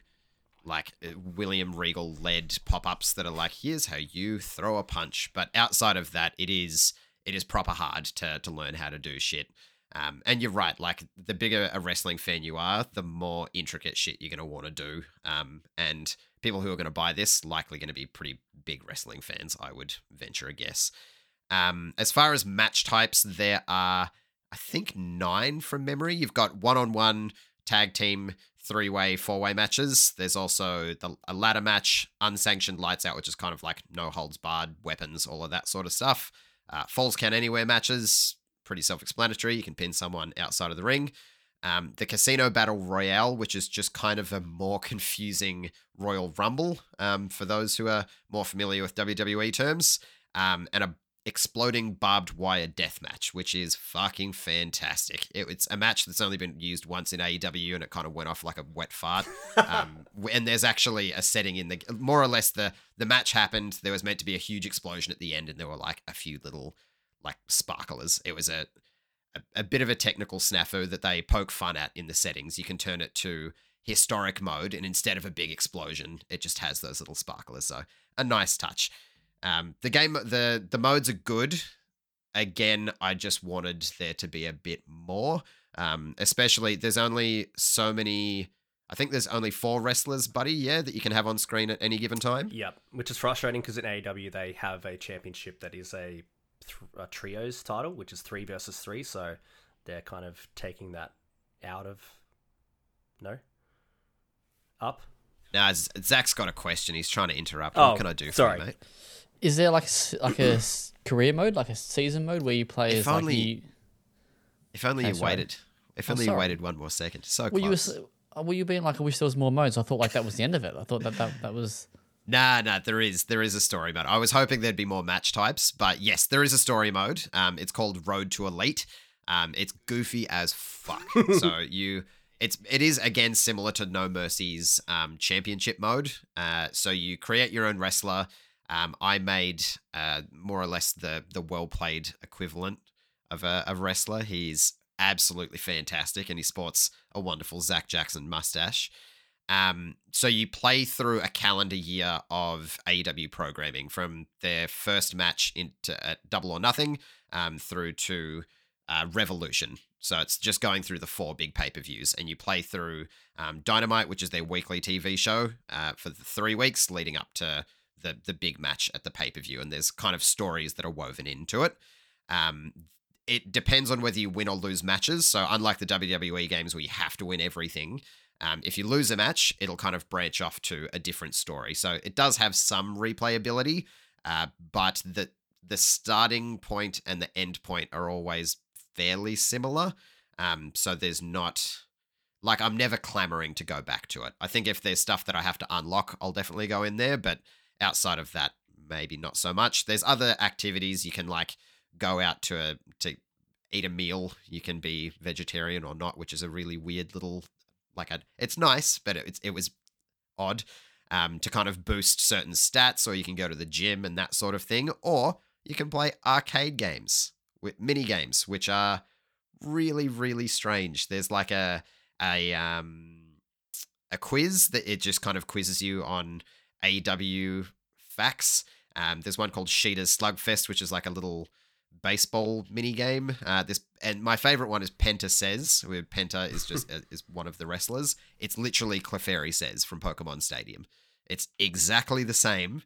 like uh, William Regal led pop-ups that are like here's how you throw a punch, but outside of that it is it is proper hard to to learn how to do shit. Um, and you're right, like the bigger a wrestling fan you are, the more intricate shit you're gonna want to do. Um, and people who are gonna buy this likely gonna be pretty big wrestling fans, I would venture a guess. Um, as far as match types, there are I think nine from memory. You've got one-on-one, tag team, three-way, four-way matches. There's also the a ladder match, unsanctioned lights out, which is kind of like no holds barred, weapons, all of that sort of stuff. Uh, falls count anywhere matches, pretty self-explanatory. You can pin someone outside of the ring. Um, the Casino Battle Royale, which is just kind of a more confusing Royal Rumble um, for those who are more familiar with WWE terms, um, and a exploding barbed wire death match, which is fucking fantastic. It, it's a match that's only been used once in AEW, and it kind of went off like a wet fart. um, and there's actually a setting in the more or less the the match happened. There was meant to be a huge explosion at the end, and there were like a few little like sparklers. It was a a, a bit of a technical snafu that they poke fun at in the settings. You can turn it to historic mode, and instead of a big explosion, it just has those little sparklers. So a nice touch. Um, the game, the the modes are good. Again, I just wanted there to be a bit more. Um, especially there's only so many. I think there's only four wrestlers, buddy. Yeah, that you can have on screen at any given time. Yep, which is frustrating because in AEW they have a championship that is a, th- a trios title, which is three versus three. So they're kind of taking that out of no up. Now, Zach's got a question. He's trying to interrupt. Oh, what can I do for sorry. you, mate? Is there like a, like a career mode, like a season mode where you play If as like only- you? If only Okay, you sorry. waited. If I'm only you waited one more second. So were, close. s- uh, were you being like, I wish there was more modes. I thought like that was the end of it. I thought that that, that was. Nah, nah, there is there is a story mode. I was hoping there'd be more match types, but yes, there is a story mode. Um, it's called Road to Elite. Um, it's goofy as fuck. so you, it's it is again similar to No Mercy's um championship mode. Uh, so you create your own wrestler. Um, I made uh more or less the the well played equivalent of a, a wrestler. He's absolutely fantastic, and he sports a wonderful Zach Jackson mustache. Um, so you play through a calendar year of AEW programming from their first match into at Double or Nothing um, through to uh, Revolution. So it's just going through the four big pay per views, and you play through um, Dynamite, which is their weekly TV show, uh, for the three weeks leading up to the the big match at the pay per view. And there's kind of stories that are woven into it. Um, it depends on whether you win or lose matches. So unlike the WWE games where you have to win everything, um, if you lose a match, it'll kind of branch off to a different story. So it does have some replayability, uh, but the the starting point and the end point are always fairly similar. Um, so there's not like I'm never clamoring to go back to it. I think if there's stuff that I have to unlock, I'll definitely go in there. But outside of that, maybe not so much. There's other activities you can like go out to a to eat a meal. You can be vegetarian or not, which is a really weird little like a, it's nice, but it, it was odd um, to kind of boost certain stats, or you can go to the gym and that sort of thing, or you can play arcade games with mini games, which are really really strange. There's like a a um a quiz that it just kind of quizzes you on AEW facts. Um, there's one called Shida's Slugfest, which is like a little baseball mini game. Uh, this and my favorite one is Penta Says, where Penta is just is one of the wrestlers. It's literally Clefairy Says from Pokemon Stadium. It's exactly the same,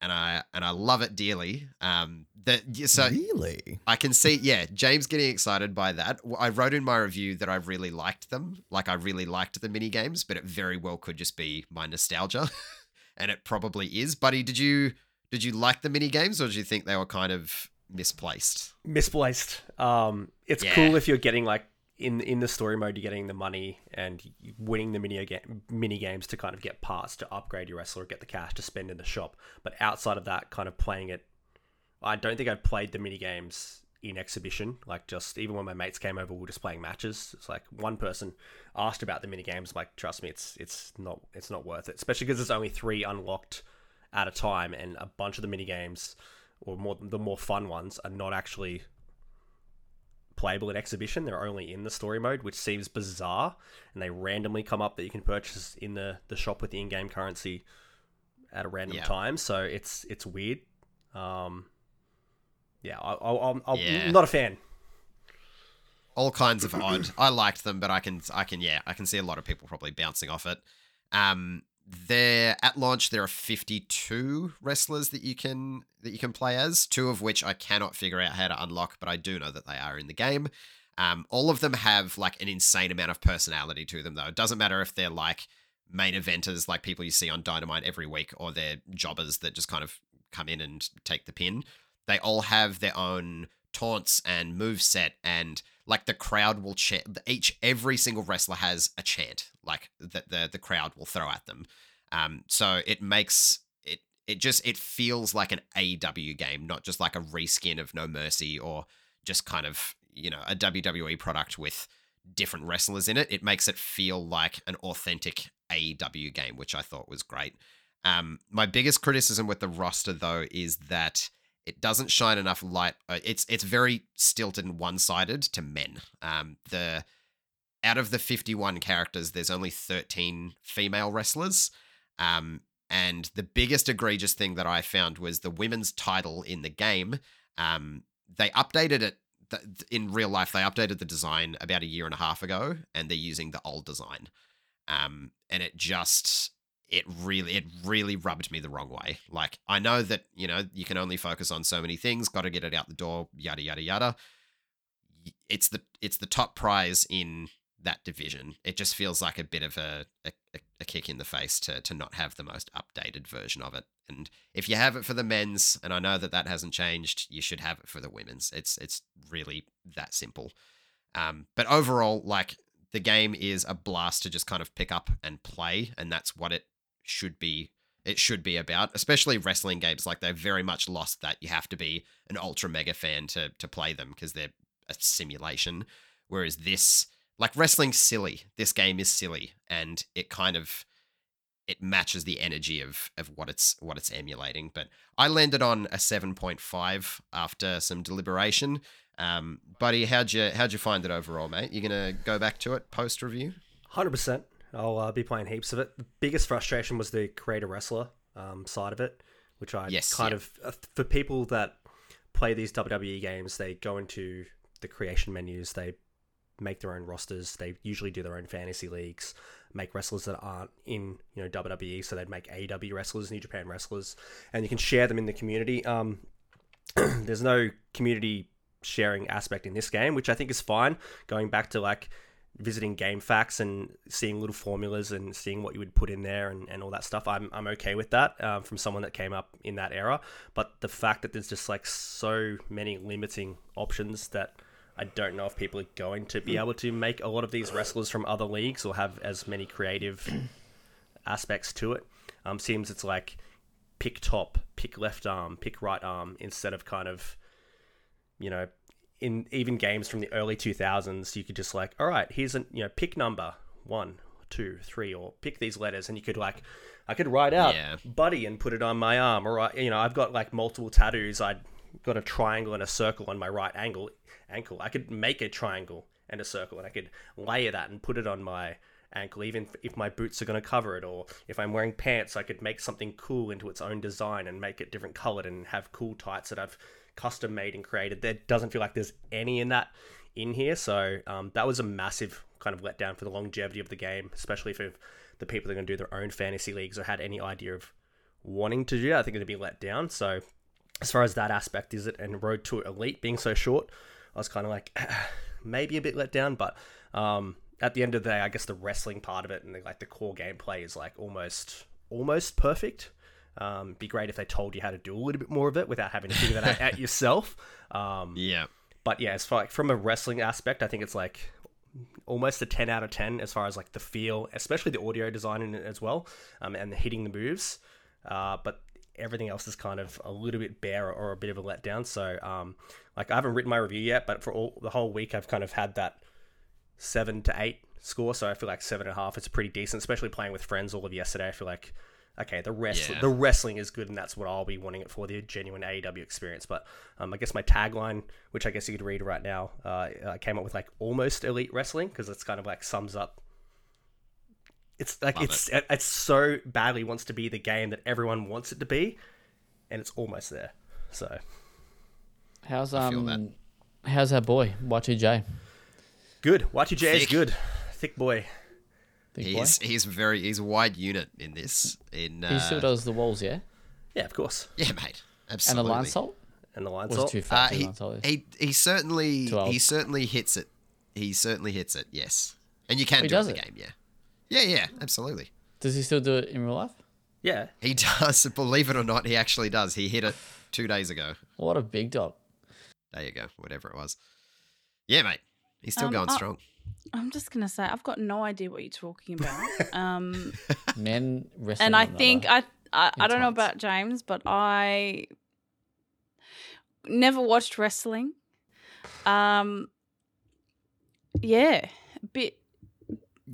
and I and I love it dearly. Um, that so really? I can see, yeah, James getting excited by that. I wrote in my review that I really liked them. Like, I really liked the mini games, but it very well could just be my nostalgia, and it probably is. Buddy, did you did you like the mini games, or did you think they were kind of misplaced? misplaced. Um, it's Yeah. cool if you're getting like in in the story mode, you're getting the money and winning the mini game mini games to kind of get parts to upgrade your wrestler, get the cash to spend in the shop. But outside of that, kind of playing it, I don't think I've played the mini games in exhibition. Like just even when my mates came over, we were just playing matches. It's like one person asked about the mini games. Like, trust me, it's it's not it's not worth it. Especially because there's only three unlocked at a time, and a bunch of the mini games or more the more fun ones are not actually playable in exhibition. They're only in the story mode, which seems bizarre. And they randomly come up that you can purchase in the, the shop with the in-game currency at a random Yeah. time. So it's it's weird. Um, yeah, I, I, I'm, I'm Yeah. not a fan. all kinds of odd. I liked them, but I can I can yeah, I can see a lot of people probably bouncing off it. Um there at launch there are 52 wrestlers that you can that you can play as, two of which I cannot figure out how to unlock, but I do know that they are in the game. Um all of them have like an insane amount of personality to them though. It doesn't matter if they're like main eventers like people you see on Dynamite every week or they're jobbers that just kind of come in and take the pin. They all have their own taunts and move set and like the crowd will chant each every single wrestler has a chant like that the the crowd will throw at them. Um so it makes it it just it feels like an AEW game not just like a reskin of No Mercy or just kind of you know a WWE product with different wrestlers in it. It makes it feel like an authentic AEW game which I thought was great. Um my biggest criticism with the roster though is that it doesn't shine enough light. Uh, it's it's very stilted and one sided to men. Um, the out of the 51 characters, there's only 13 female wrestlers. Um, and the biggest egregious thing that I found was the women's title in the game. Um, they updated it th- in real life. They updated the design about a year and a half ago, and they're using the old design. Um, and it just it really it really rubbed me the wrong way. Like I know that you know you can only focus on so many things, got to get it out the door, yada yada yada. It's the it's the top prize in that division. It just feels like a bit of a, a, a kick in the face to to not have the most updated version of it. And if you have it for the men's, and I know that that hasn't changed, you should have it for the women's. It's it's really that simple. Um, but overall, like the game is a blast to just kind of pick up and play, and that's what it should be. It should be about, especially wrestling games. Like they've very much lost that. You have to be an ultra mega fan to to play them because they're a simulation. Whereas this, like wrestling's silly. This game is silly, and it kind of it matches the energy of of what it's what it's emulating. But I landed on a seven point five after some deliberation. Um, buddy, how'd you how'd you find it overall, mate? You gonna go back to it post review? Hundred percent. I'll uh, be playing heaps of it. The biggest frustration was the creator wrestler um, side of it, which I Yes, kind yeah. of uh, for people that play these WWE games, they go into the creation menus, they make their own rosters, they usually do their own fantasy leagues, make wrestlers that aren't in you know WWE, so they'd make AEW wrestlers, New Japan wrestlers, and you can share them in the community. Um, there's no community sharing aspect in this game, which I think is fine. Going back to like visiting GameFAQs and seeing little formulas and seeing what you would put in there and, and all that stuff I'm, I'm okay with that um, from someone that came up in that era. But the fact that there's just like so many limiting options that I don't know if people are going to be able to make a lot of these wrestlers from other leagues or have as many creative aspects to it um, seems it's like pick top pick left arm pick right arm instead of kind of you know in even games from the early 2000s you could just like all right here's a you know pick number one two three or pick these letters and you could like i could write out Yeah. buddy and put it on my arm or I, you know i've got like multiple tattoos i got a triangle and a circle on my right ankle ankle i could make a triangle and a circle and i could layer that and put it on my ankle even if my boots are going to cover it or if i'm wearing pants i could make something cool into its own design and make it different colored and have cool tights that i've custom made and created there doesn't feel like there's any in that in here. So um, that was a massive kind of letdown for the longevity of the game especially for the people that are going to do their own fantasy leagues or had any idea of wanting to do that i think it'd be let down. So as far as that aspect is it and road to elite being so short i was kind of like maybe a bit let down but um, at the end of the day i guess the wrestling part of it and the, like the core gameplay is like almost almost perfect um, be great if they told you how to do a little bit more of it without having to figure that out, yourself. Um, Yeah. but yeah as far like from a wrestling aspect i think it's like almost a 10 out of 10 as far as like the feel especially the audio design in it as well um, and the hitting the moves. Uh, but everything else is kind of a little bit bare or a bit of a letdown. So um, like i haven't written my review yet but for all the whole week i've kind of had that seven to eight score. So i feel like seven and a half is pretty decent especially playing with friends all of yesterday. I feel like okay the rest Yeah. the wrestling is good and that's what i'll be wanting it for the genuine aew experience. But um, i guess my tagline which i guess you could read right now uh, i came up with like almost elite wrestling because it's kind of like sums up it's like Love it's it. it's so badly wants to be the game that everyone wants it to be and it's almost there. So. How's um how's our boy Y2J? good. Y2j is good. Thick boy Big boy? He's he's very he's a wide unit in this. In uh, He still does the walls, yeah, yeah of course yeah, mate. Absolutely. and the Lionsault. and the line Was salt too Uh, fat for he, salt. he he certainly he certainly hits it. He certainly hits it. Yes, and you can He do it in the it? game. Yeah, yeah, yeah. Absolutely. Does he still do it in real life? yeah He does. Believe it or not, he actually does. He hit it two days ago. What a big dog! There you go. Whatever it was. Yeah, mate. He's still Um, going I- strong. I'm just gonna say I've got no idea what you're talking about. Um, Men wrestling. and I think. I I, I don't know about James, but I never watched wrestling. Um, yeah, a bit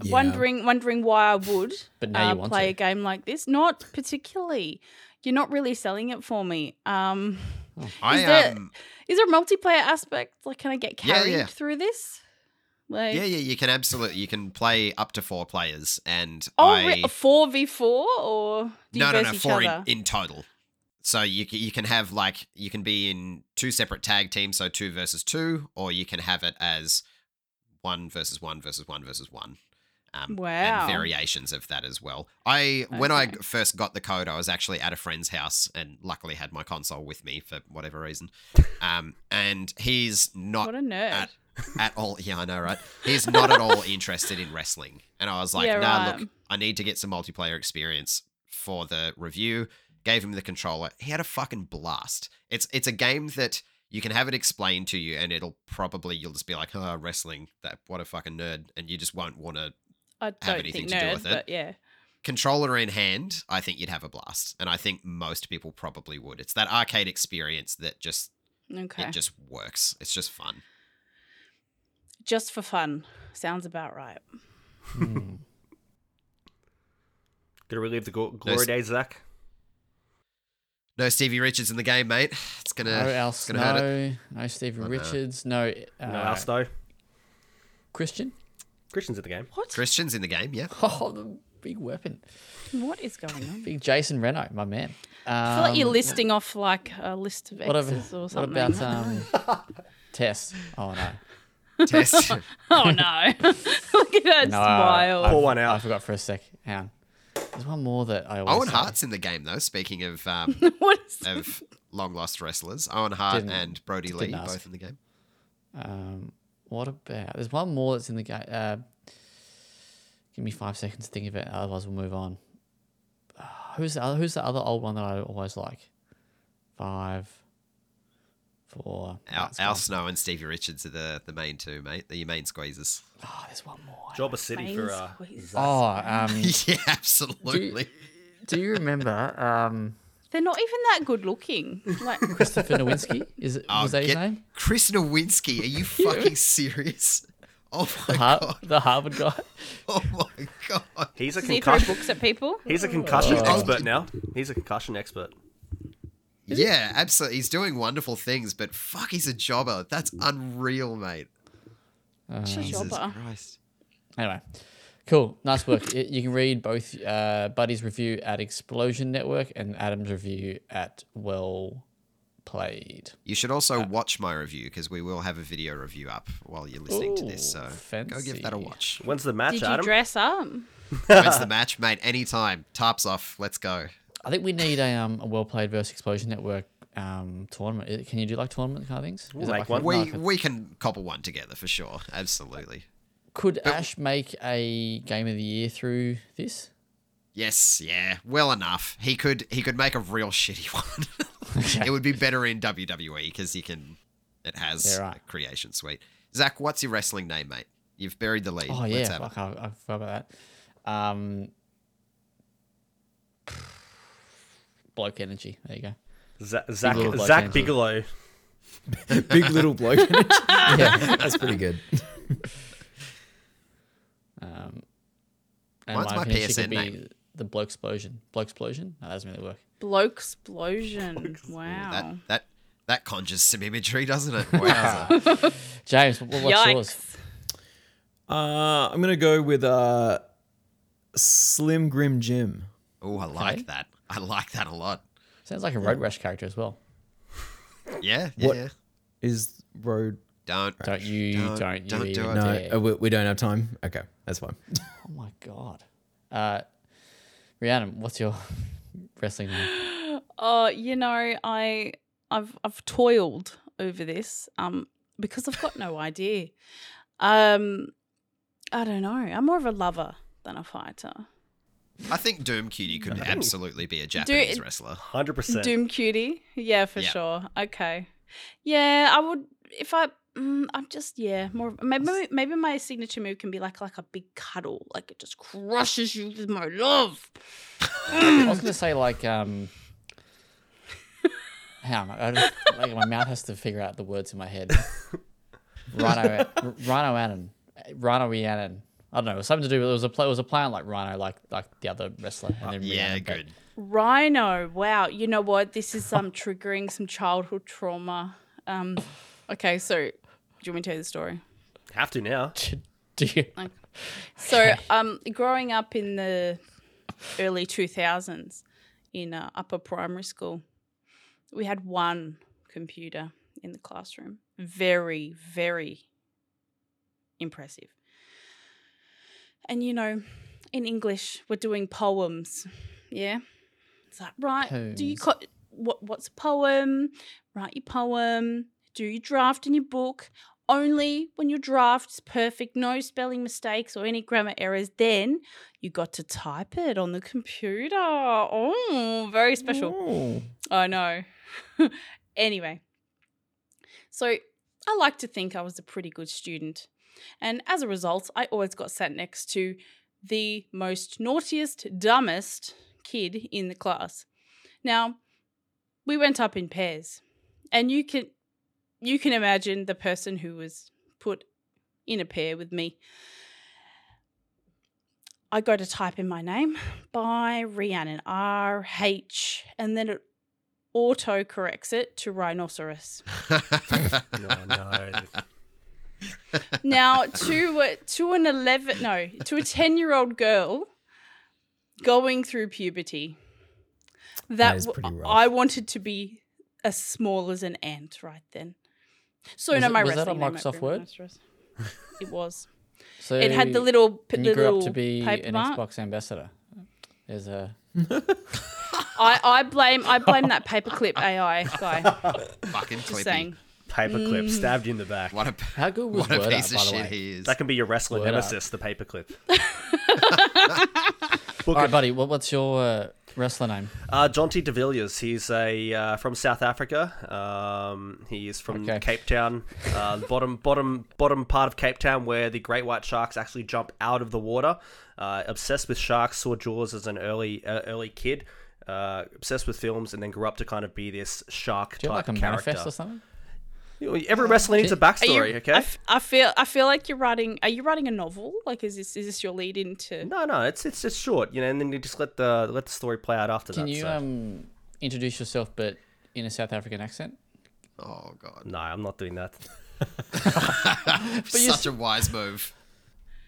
Yeah. wondering wondering why I would But now you uh, want play to. a game like this. Not particularly. You're not really selling it for me. Um, I there- um is there a multiplayer aspect? Like, can I get Yeah, carried yeah. through this? Like, Yeah, yeah, you can absolutely you can play up to four players, and Oh, I four v four or no, no, no, four in, in total. So you you can have like you can be in two separate tag teams, so two versus two, or you can have it as one versus one versus one versus one. Um, Wow. And variations of that as well. I when I first got the code, I was actually at a friend's house, and luckily had my console with me for whatever reason. Um, and he's not what a nerd. at, at all. Yeah, I know, right? He's not at all interested in wrestling. And I was like, Yeah, nah, right. look, I need to get some multiplayer experience for the review. Gave him the controller. He had a fucking blast. It's it's a game that you can have it explained to you, and it'll probably you'll just be like, oh, wrestling. That what a fucking nerd, and you just won't want to. Have anything think to do with it. but yeah. Controller in hand, I think you'd have a blast, and I think most people probably would. It's that arcade experience that just Okay. it just works. It's just fun. Just for fun. Sounds about right. Hmm. Gonna relive the glo- glory Nice. days, Zach. No Stevie Richards in the game, mate. It's gonna. no else. gonna hurt No, no Stephen Oh. Richards. No, uh, No else though. Christian. Christian's in the game. What? Christian's in the game, yeah. Oh, the big weapon. What is going on? Big Jason Reso, my man. I feel like you're Um, listing off like a list of What, of, exes or what about um, Tess? Oh no. Test. oh no! Look at her No, smile. I, Pour one out. I out. forgot for a sec. Hang on. There's one more that I always Owen say. Hart's in the game though. Speaking of um, what is of long lost wrestlers, Owen Hart Didn't- and Brodie Lee ask. both in the game. Um, what about? There's one more that's in the game. Uh, give me five seconds to think of it. Otherwise, we'll move on. Uh, who's the other? Who's the other old one that I always like? Five, four. Al, that's Al gone. Snow and Stevie Richards are the, the main two, mate. They're your main squeezers. Oh, there's one more. Jobber City for Main uh, squeeze. Oh, um, yeah, absolutely. do you remember um, They're not even that good looking. Like Christopher Nowinski? Is it Oh, was that his name? Chris Nowinski, are you fucking serious? Oh my The, Har- god! the Harvard guy. Oh my god! He's a does he concussion. books at people? He's a concussion Oh. expert now. He's a concussion expert. Yeah, absolutely. He's doing wonderful things, but fuck, he's a jobber. That's unreal, mate. Uh, Jesus Jobber. Christ. Anyway, cool. Nice work. You can read both uh, Buddy's review at Explosion Network and Adam's review at Well Played. You should also watch my review because we will have a video review up while you're listening to this. Ooh, So go give that a watch. When's the match, Did you Adam? dress up? When's the match, mate? Anytime. Tarps off. Let's go. I think we need a um a Well Played versus Explosion Network um tournament. Can you do like tournament kind of things? We'll Is make like one. We like we can cobble one together for sure. Absolutely. could Ash make a game of the year through this? Yes, yeah, well enough. He could he could make a real shitty one. it would be better in WWE because you can. It has Yeah, right. a creation suite. Zach, what's your wrestling name, mate? You've buried the lead. Oh Let's yeah, have it. fuck, I, I forgot about that. Um, bloke energy. There you go. Zach, Zach, little bloke Zach energy. Bigelow. Big little bloke. Yeah. That's pretty good. Um, and Mine's my opinion, she PSN could be name. The bloke explosion. Bloke explosion. No, that doesn't really work. Bloke explosion. Wow. That that that conjures some imagery, doesn't it? Wow. James, what, what's yours? Uh, I'm gonna go with uh, Slim Grim Jim. oh, I like Okay. that. I like that a lot. Sounds like a Road Rash character as well. Yeah, yeah. What- yeah. Is road? Don't. Don't you? Don't- Don't, you don't do even it. No, dare. uh, we, we don't have time. Okay, that's fine. Oh my god. Uh, Rhiannon, what's your wrestling name? Oh, you know, I I've I've toiled over this um because I've got no idea. Um I don't know. I'm more of a lover than a fighter. I think Doom Cutie could think- absolutely be a Japanese it- wrestler. Hundred percent. Doom cutie. Yeah, for Yeah. sure. Okay. Yeah, I would if I mm, I'm just yeah, more maybe maybe my signature move can be like like a big cuddle, like it just crushes you with my love. I was gonna say like um. Hang on, I just, like my mouth has to figure out the words in my head. Rhino, Rhino Annan, Rhino Rhiannon. I don't know. It was something to do with it was a play. It was a play on like Rhino, like like the other wrestler. And then Yeah, Rhiannon, but- good. Rhino. Wow. You know what? This is um triggering some childhood trauma. Um okay, so do you want me to tell you the story? Have to now. Do you? So, um, growing up in the early 2000s in uh, upper primary school, we had one computer in the classroom. Very, very impressive. And you know, in English, we're doing poems. Yeah. It's like, right, do you Poems. co- what what's a poem? Write your poem. Do your draft in your book. Only when your draft's perfect, no spelling mistakes or any grammar errors, then you got to type it on the computer. Oh, very special. Ooh. I know. anyway, so I like to think I was a pretty good student. And as a result, I always got sat next to the most naughtiest, dumbest kid in the class. Now, we went up in pairs. And you can you can imagine the person who was put in a pair with me. I go to type in my name by Rhiannon, R H, and then it auto corrects it to rhinoceros. No, no. Now, to a- to an eleven, no, to a ten year old girl going through puberty, that, That is pretty rough. I wanted to be as small as an ant right then. So Was no, it- my was that wrestling on Microsoft Word? It was. So It had the little, p- you grow little up to be paper an mark. Xbox ambassador? There's a I, I blame I blame that paperclip AI guy. Fucking Just saying. Paperclip Mm. stabbed you in the back. What a how good was what a Word piece Art, of by the shit way? he is. That can be your wrestler Word up. nemesis, the paperclip. All right, buddy. What, what's your uh, wrestler name? Uh, Jonty De Villiers, he's a uh, from South Africa. Um, he is from Okay. Cape Town, uh, the bottom bottom bottom part of Cape Town, where the great white sharks actually jump out of the water. Uh, obsessed with sharks, saw Jaws as an early uh, early kid. Uh, obsessed with films, and then grew up to kind of be this shark Do you have type like a character. manifest or something? Every wrestler needs a backstory, you, okay? I, f- I feel I feel like you're writing. Are you writing a novel? Like, is this is this your lead into? no, no, it's it's just short, you know, and then you just let the let the story play out after Can that. you so. um introduce yourself but in a South African accent? Oh god. No, I'm not doing that. Such a wise move.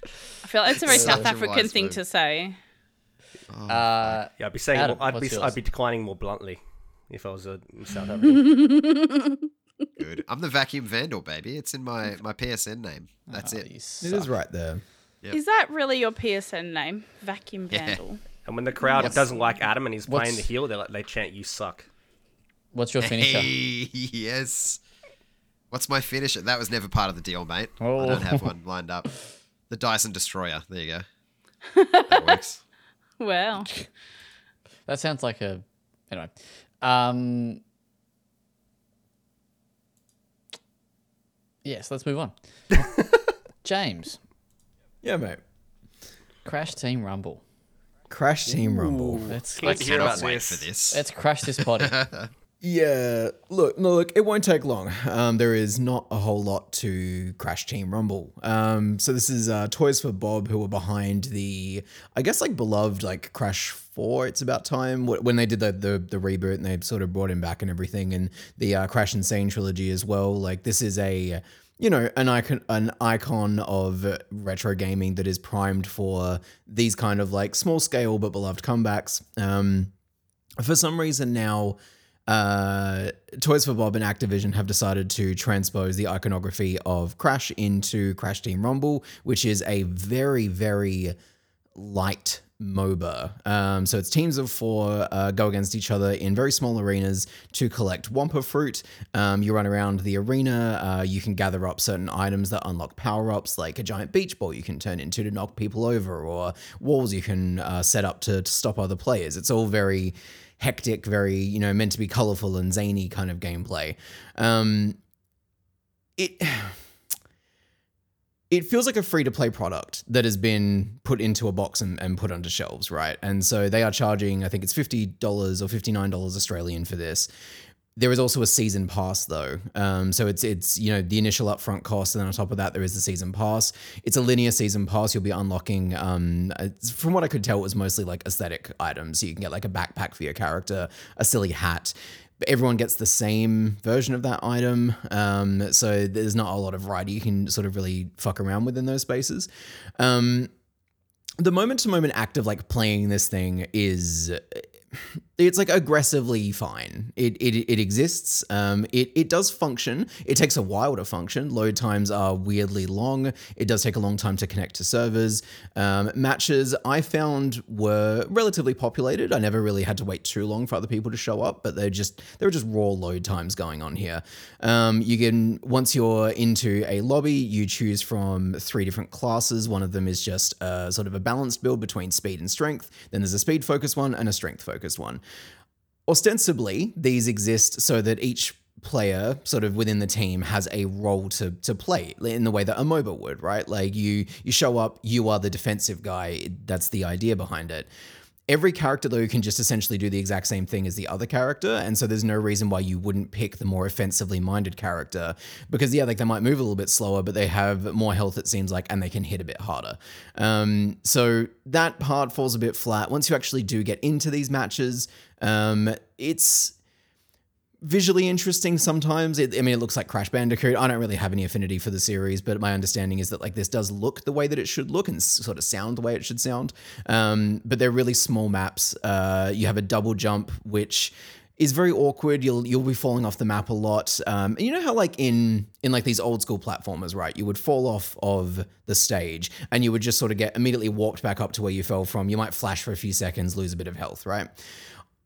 I feel like it's a very South African thing move. to say. Uh, Yeah, I'd be saying Adam, more, I'd be yours? I'd be declining more bluntly if I was a South African. Good. I'm the vacuum vandal, baby. It's in my my PSN name. That's oh, it. you It suck. is right there. Yep. Is that really your PSN name? Vacuum Yeah. Vandal. and when the crowd What's- doesn't like Adam and he's playing the heel, they like they chant "You suck." What's your finisher? Hey, yes. What's my finisher? That was never part of the deal, mate. I Oh. don't have one lined up. The Dyson Destroyer. There you go. That works. Well, That sounds like a anyway. Um Yes, let's move on. James, Yeah, mate. Crash Team Rumble. Crash Team Rumble. Let's Can't let's, wait to hear Cannot about wait this. for this. let's crash this potty. Yeah, look, no, look, it won't take long. Um, there is not a whole lot to Crash Team Rumble. Um, so this is uh, Toys for Bob who were behind the, I guess, like beloved like Crash Four. It's about time when they did the the, the reboot and they sort of brought him back and everything, and the uh, Crash N. Sane trilogy as well. Like this is a you know an icon an icon of retro gaming that is primed for these kind of like small scale but beloved comebacks. Um, for some reason now uh, Toys for Bob and Activision have decided to transpose the iconography of Crash into Crash Team Rumble, which is a very, very light MOBA. Um, so it's teams of four uh, go against each other in very small arenas to collect Wumpa fruit. Um, you run around the arena. Uh, you can gather up certain items that unlock power ups, like a giant beach ball you can turn into to knock people over, or walls you can uh, set up to, to stop other players. It's all very hectic, very you know meant to be colorful and zany kind of gameplay. Um, it it feels like a free to play product that has been put into a box and, and put onto shelves, right? And so they are charging, I think it's fifty dollars or fifty nine dollars Australian for this. There is also a season pass though, um, so it's it's you know the initial upfront cost, and then on top of that there is the season pass. It's a linear season pass. You'll be unlocking. Um, from what I could tell, it was mostly like aesthetic items. So you can get like a backpack for your character, a silly hat. Everyone gets the same version of that item, um, so there's not a lot of variety you can sort of really fuck around with in those spaces. Um, the moment to moment act of like playing this thing is it's like aggressively fine. It it, it exists. Um, it it does function. It takes a while to function. Load times are weirdly long. It does take a long time to connect to servers. Um, matches I found were relatively populated. I never really had to wait too long for other people to show up, but they're just there were just raw load times going on here. Um, you can once you're into a lobby, you choose from three different classes. One of them is just a, sort of a balanced build between speed and strength. Then there's a speed focus one and a strength focused one ostensibly these exist so that each player sort of within the team has a role to to play in the way that a MOBA would, right? Like you you show up, you are the defensive guy. That's the idea behind it. Every character though can just essentially do the exact same thing as the other character, and so there's no reason why you wouldn't pick the more offensively minded character because yeah, like they might move a little bit slower, but they have more health it seems like, and they can hit a bit harder. Um, so that part falls a bit flat. Once you actually do get into these matches, um, it's visually interesting sometimes. It, I mean, it looks like Crash Bandicoot. I don't really have any affinity for the series, but my understanding is that like this does look the way that it should look and sort of sound the way it should sound. Um, but they're really small maps. Uh, you have a double jump, which is very awkward. You'll you'll be falling off the map a lot. Um, and you know how like in in like these old school platformers, right? You would fall off of the stage and you would just sort of get immediately walked back up to where you fell from. You might flash for a few seconds, lose a bit of health, right?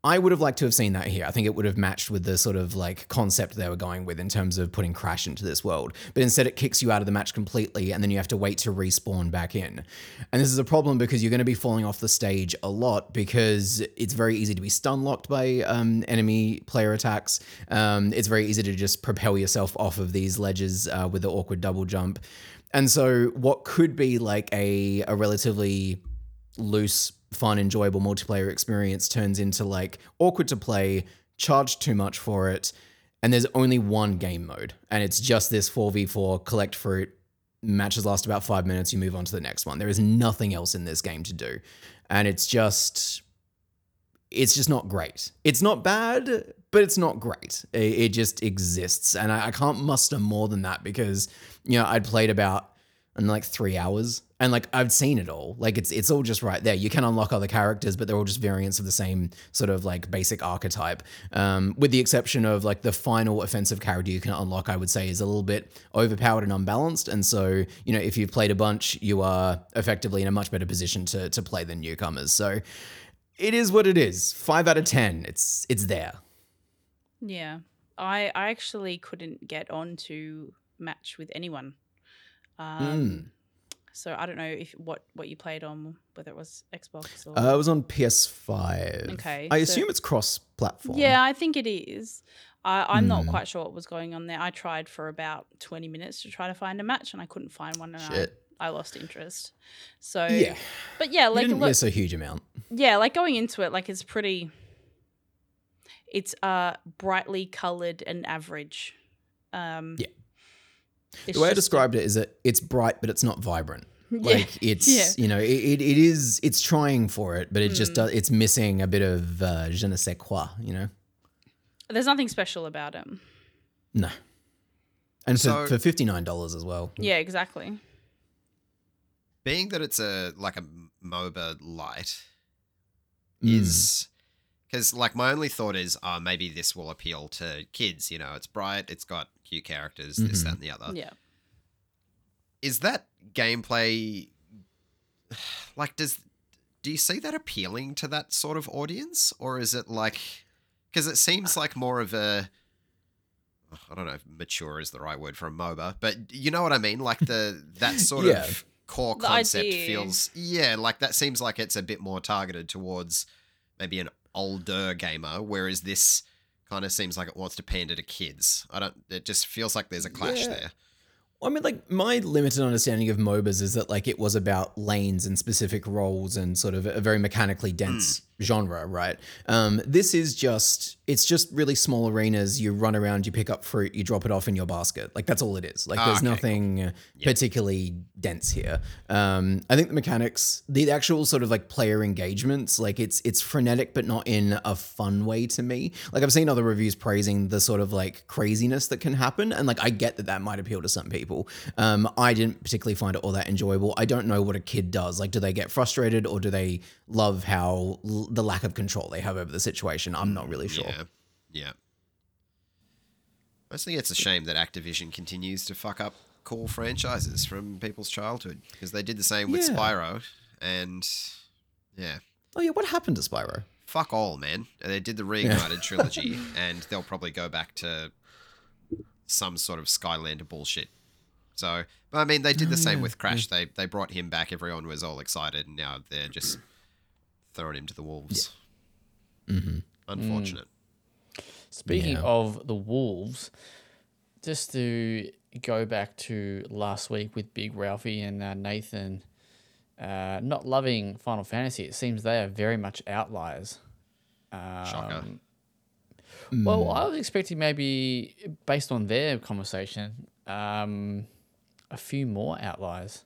I would have liked to have seen that here. I think it would have matched with the sort of like concept they were going with in terms of putting Crash into this world. But instead, it kicks you out of the match completely, and then you have to wait to respawn back in. And this is a problem because you're going to be falling off the stage a lot because it's very easy to be stun locked by um, enemy player attacks. Um, it's very easy to just propel yourself off of these ledges uh, with the awkward double jump. And so, what could be like a, a relatively loose, fun, enjoyable multiplayer experience turns into like awkward to play, charge too much for it, and there's only one game mode, and it's just this 4v4 collect fruit. Matches last about five minutes, you move on to the next one. There is nothing else in this game to do. And it's just it's just not great. It's not bad, but it's not great. It, it just exists. And I, I can't muster more than that because, you know, I'd played about in like three hours and like I've seen it all. Like it's it's all just right there. You can unlock other characters, but they're all just variants of the same sort of like basic archetype. Um, with the exception of like the final offensive character you can unlock, I would say is a little bit overpowered and unbalanced. And so, you know, if you've played a bunch, you are effectively in a much better position to to play than newcomers. So it is what it is. Five out of ten. It's it's there. Yeah. I I actually couldn't get on to match with anyone. Um, So I don't know if what what you played on, whether it was Xbox or. Uh, it was on PS5. Okay, I so- assume it's cross-platform. yeah, I think it is. I, I'm not Hmm. quite sure what was going on there. I tried for about 20 minutes to try to find a match, and I couldn't find one, and I, Shit. I lost interest. So Yeah. but yeah, like You didn't look, miss a huge amount. yeah, like going into it, like it's pretty. It's uh brightly colored and average. Um, Yeah. It's the way I just- described it is that it's bright, but it's not vibrant. Yeah, Like it's yeah. you know it, it, it is it's trying for it, but it just Mm. does it's missing a bit of uh, je ne sais quoi. You know, There's nothing special about it. no. And So- for, for fifty nine dollars as well. Yeah, exactly. Being that it's a like a MOBA light Mm. is because like my only thought is, uh, maybe this will appeal to kids. You know, it's bright, it's got cute characters, this, Mhm. that, and the other. Yeah. Is that gameplay like does do you see that appealing to that sort of audience, or is it like because it seems like more of a I don't know if mature is the right word for a MOBA, but you know what I mean? Like the that sort Yeah. of core The concept idea. feels yeah, like that seems like it's a bit more targeted towards maybe an older gamer, whereas this kind of seems like it wants to pander to kids. I don't it just feels like there's a clash Yeah. there. I mean, like my limited understanding of MOBAs is that like it was about lanes and specific roles and sort of a very mechanically dense mm. Genre, right? Um, this is just it's just really small arenas. You run around, you pick up fruit, you drop it off in your basket. Like that's all it is. Like Ah, there's okay, cool. nothing particularly dense here. Um, I think the mechanics, the actual sort of like player engagements, like it's it's frenetic but not in a fun way to me. Like I've seen other reviews praising the sort of like craziness that can happen, and like I get that that might appeal to some people. Um, I didn't particularly find it all that enjoyable. I don't know what a kid does. Like, do they get frustrated or do they love how the lack of control they have over the situation? I'm not really sure. Yeah. Yeah. Think it's a shame that Activision continues to fuck up core franchises from people's childhood because they did the same with Yeah. Spyro and yeah. Oh yeah, what happened to Spyro? Fuck all, man. They did the Reignited trilogy and they'll probably go back to some sort of Skylander bullshit. So, but I mean, they did the same oh, with Crash. They they brought him back. Everyone was all excited, and now they're just throwing him to the wolves. Mm-hmm. Unfortunate. Speaking Yeah. of the Wolves, just to go back to last week with Big Ralphie and uh, Nathan uh, not loving Final Fantasy, it seems they are very much outliers. Shocker. Um, Mm. Well, I was expecting maybe based on their conversation, um, a few more outliers,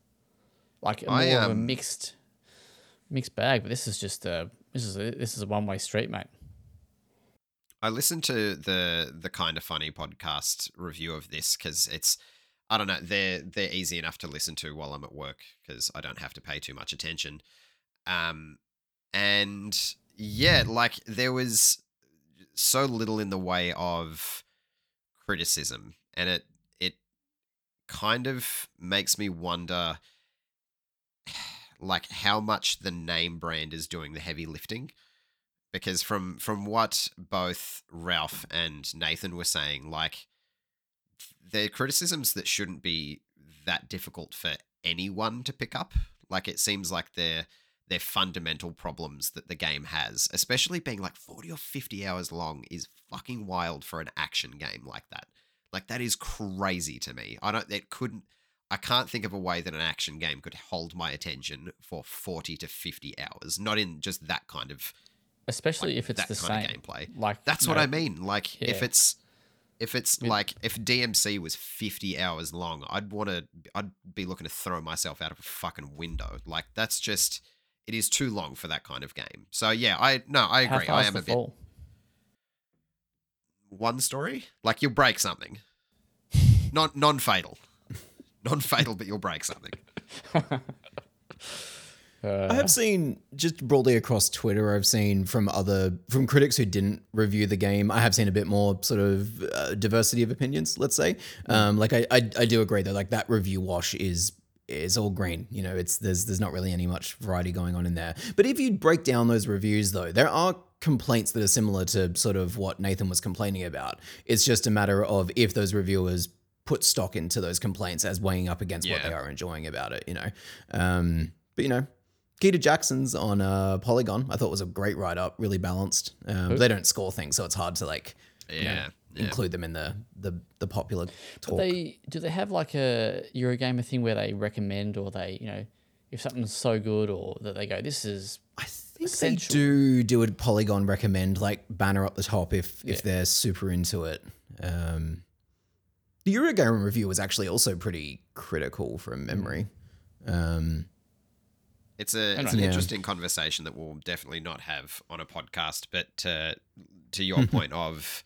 like more I, of a um, mixed mixed bag. But this is just a this is a, this is a one way street, mate. I listened to the the Kinda Funny podcast review of this because it's I don't know they're they're easy enough to listen to while I'm at work because I don't have to pay too much attention. Um, and yeah, like there was so little in the way of criticism, and it it kind of makes me wonder like how much the name brand is doing the heavy lifting because from from what both Ralph and Nathan were saying, like they're criticisms that shouldn't be that difficult for anyone to pick up. Like it seems like they're they're fundamental problems that the game has, especially being like 40 or 50 hours long is fucking wild for an action game like that. Like that is crazy to me. I don't it couldn't I can't think of a way that an action game could hold my attention for 40 to 50 hours, not in just that kind of Especially like, if it's the kind same of gameplay. Like That's you what I mean. Like if it's if it's With- like if DMC was 50 hours long, I'd want to I'd be looking to throw myself out of a fucking window. Like that's just it is too long for that kind of game. So yeah, I no, I agree. I am a bit fall? one story. Like you'll break something. non non fatal. Non fatal, but you'll break something. I have seen just broadly across Twitter. I've seen from other from critics who didn't review the game. I have seen a bit more sort of uh, diversity of opinions. Let's say, um, like I, I I do agree though. Like that review wash is is all green. You know, it's there's there's not really any much variety going on in there. But if you break down those reviews though, there are complaints that are similar to sort of what Nathan was complaining about. It's just a matter of if those reviewers put stock into those complaints as weighing up against what they are enjoying about it. You know, um, but you know. Keita Jackson's on uh, Polygon. I thought was a great write up, really balanced. Um, they don't score things, so it's hard to like you know, Yeah. yeah. include them in the the, the popular talk. They do they have like a Eurogamer thing where they recommend or they you know if something's so good or that they go this is I think essential. they do do a Polygon recommend like banner up the top if if Yeah. they're super into it. Um, the Eurogamer review was actually also pretty critical from memory. Um, It's a it's an Yeah. interesting conversation that we'll definitely not have on a podcast. But uh, to your point of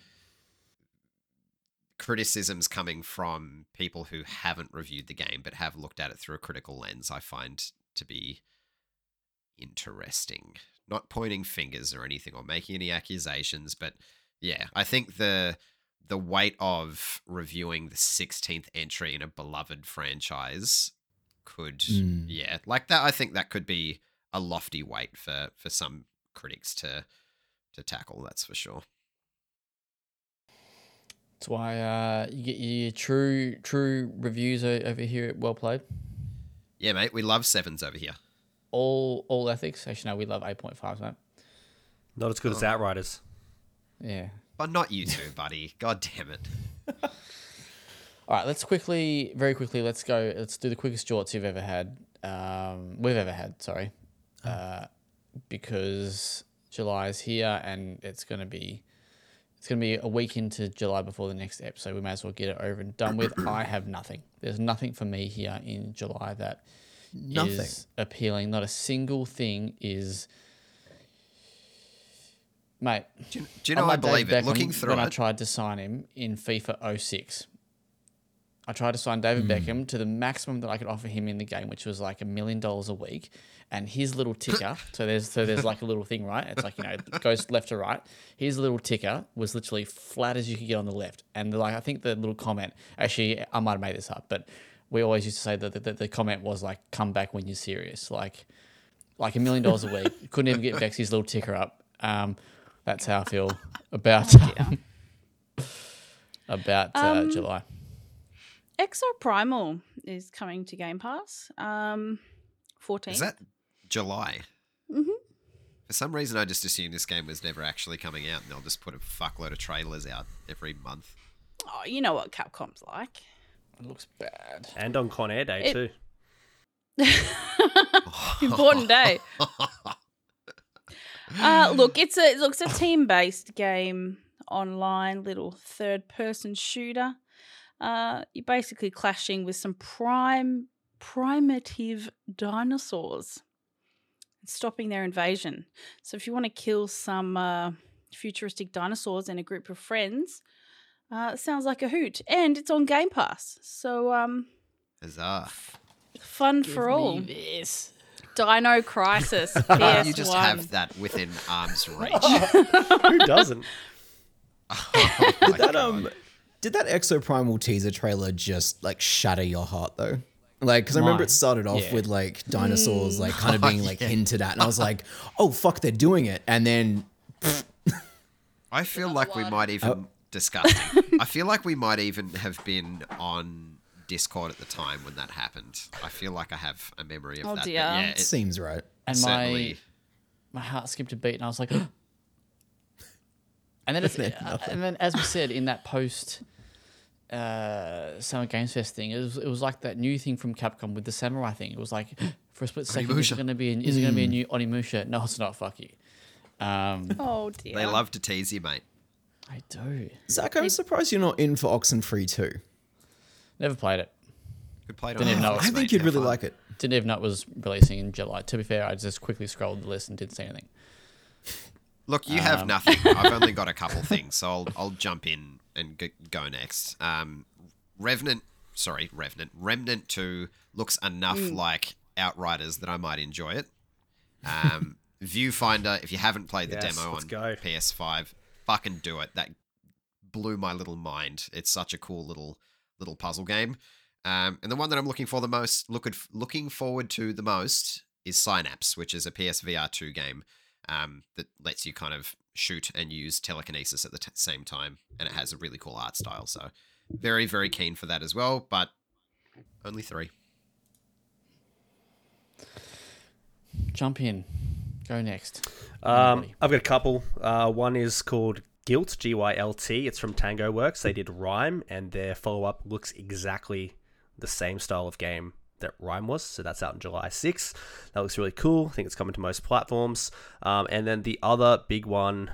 criticisms coming from people who haven't reviewed the game but have looked at it through a critical lens, I find to be interesting. Not pointing fingers or anything or making any accusations, but yeah, I think the the weight of reviewing the 16th entry in a beloved franchise could Mm. yeah like that i think that could be a lofty weight for for some critics to to tackle that's for sure that's why uh, you get your true true reviews over here at Well Played. yeah mate we love sevens over here All all ethics. Actually, no, we love eight point five, mate. Not as good as Outriders. Yeah. But not you two buddy god damn it All right, let's quickly, very quickly, let's go. Let's do the quickest jorts you've ever had. Um, we've ever had, sorry, uh, because July is here and it's going to be, it's going to be a week into July before the next episode. We may as well get it over and done with. I have nothing. There's nothing for me here in July that Nothing. is appealing. Not a single thing is, mate. Do you, do you know I believe it? Beckham Looking through when I tried to sign him in FIFA 06. I tried to sign David Hmm. Beckham to the maximum that I could offer him in the game, which was like a million dollars a week. And his little ticker, so there's so there's like a little thing, right? It's like you know, it goes left to right. His little ticker was literally flat as you could get on the left. And like I think the little comment, actually, I might have made this up, but we always used to say that the, the, the comment was like, "Come back when you're serious." Like, like a million dollars a week. Couldn't even get Vexy's little ticker up. Um, that's how I feel about about uh, Um, July. Exo Primal is coming to Game Pass. Um, 14. is that July? Mhm. For some reason, I just assumed this game was never actually coming out, and they'll just put a fuckload of trailers out every month. Oh, you know what Capcom's like. It looks bad. And on Con Air Day It- too. Important day. Uh, look, it's a look, it's a team-based game, online little third-person shooter. Uh, you're basically clashing with some prime primitive dinosaurs, and stopping their invasion. So if you want to kill some uh, futuristic dinosaurs in a group of friends, uh, sounds like a hoot, and it's on Game Pass. So um, Huzzah! fun for all. This. Dino Crisis. PS1. you just have that within arm's reach. Who doesn't? Oh Did that God. um did that Exoprimal teaser trailer just like shatter your heart though? Like, because I remember it started off Yeah. with like dinosaurs, like kind of Oh, being like yeah. hinted at, and I was like, "Oh fuck, they're doing it!" And then I feel like we might even disgusting. I feel like we might even have been on Discord at the time when that happened. I feel like I have a memory of Oh, that. but dear. yeah, it it seems right. And certainly. my my heart skipped a beat, and I was like, and then it's, uh, and then as we said in that post uh, Summer Games Fest thing, it was it was like that new thing from Capcom with the samurai thing. It was like for a split second, is Onimusha. it going to be an, is it going to be a new Onimusha? No, it's not. Fuck you. Um, Oh dear. They love to tease you, mate. I do. Zach, I'm surprised you're not in for Oxenfree too. Never played it. Good play. Didn't even know it I think you'd really like it. Didn't even know it was releasing in July. To be fair, I just quickly scrolled the list and didn't see anything. Look, you have Um, nothing. I've only got a couple things, so I'll I'll jump in and g- go next. Um, Revenant, sorry, Revenant, Remnant Two looks enough like Outriders that I might enjoy it. Um, Viewfinder, if you haven't played the Yes, demo let's on go. PS5, fucking do it. That blew my little mind. It's such a cool little little puzzle game. Um, and the one that I'm looking for the most, looking looking forward to the most, is Synapse, which is a PSVR two game um, that lets you kind of shoot and use telekinesis at the t- same time, and it has a really cool art style. So, very very keen for that as well. But only three. Jump in. Go next. Um, I've got a couple. Uh, one is called Guilt, G Y L T. It's from Tango Works. They did RiME, and their follow up looks exactly the same style of game that RiME was. So that's out in July 6th. That looks really cool. I think it's coming to most platforms. Um, and then the other big one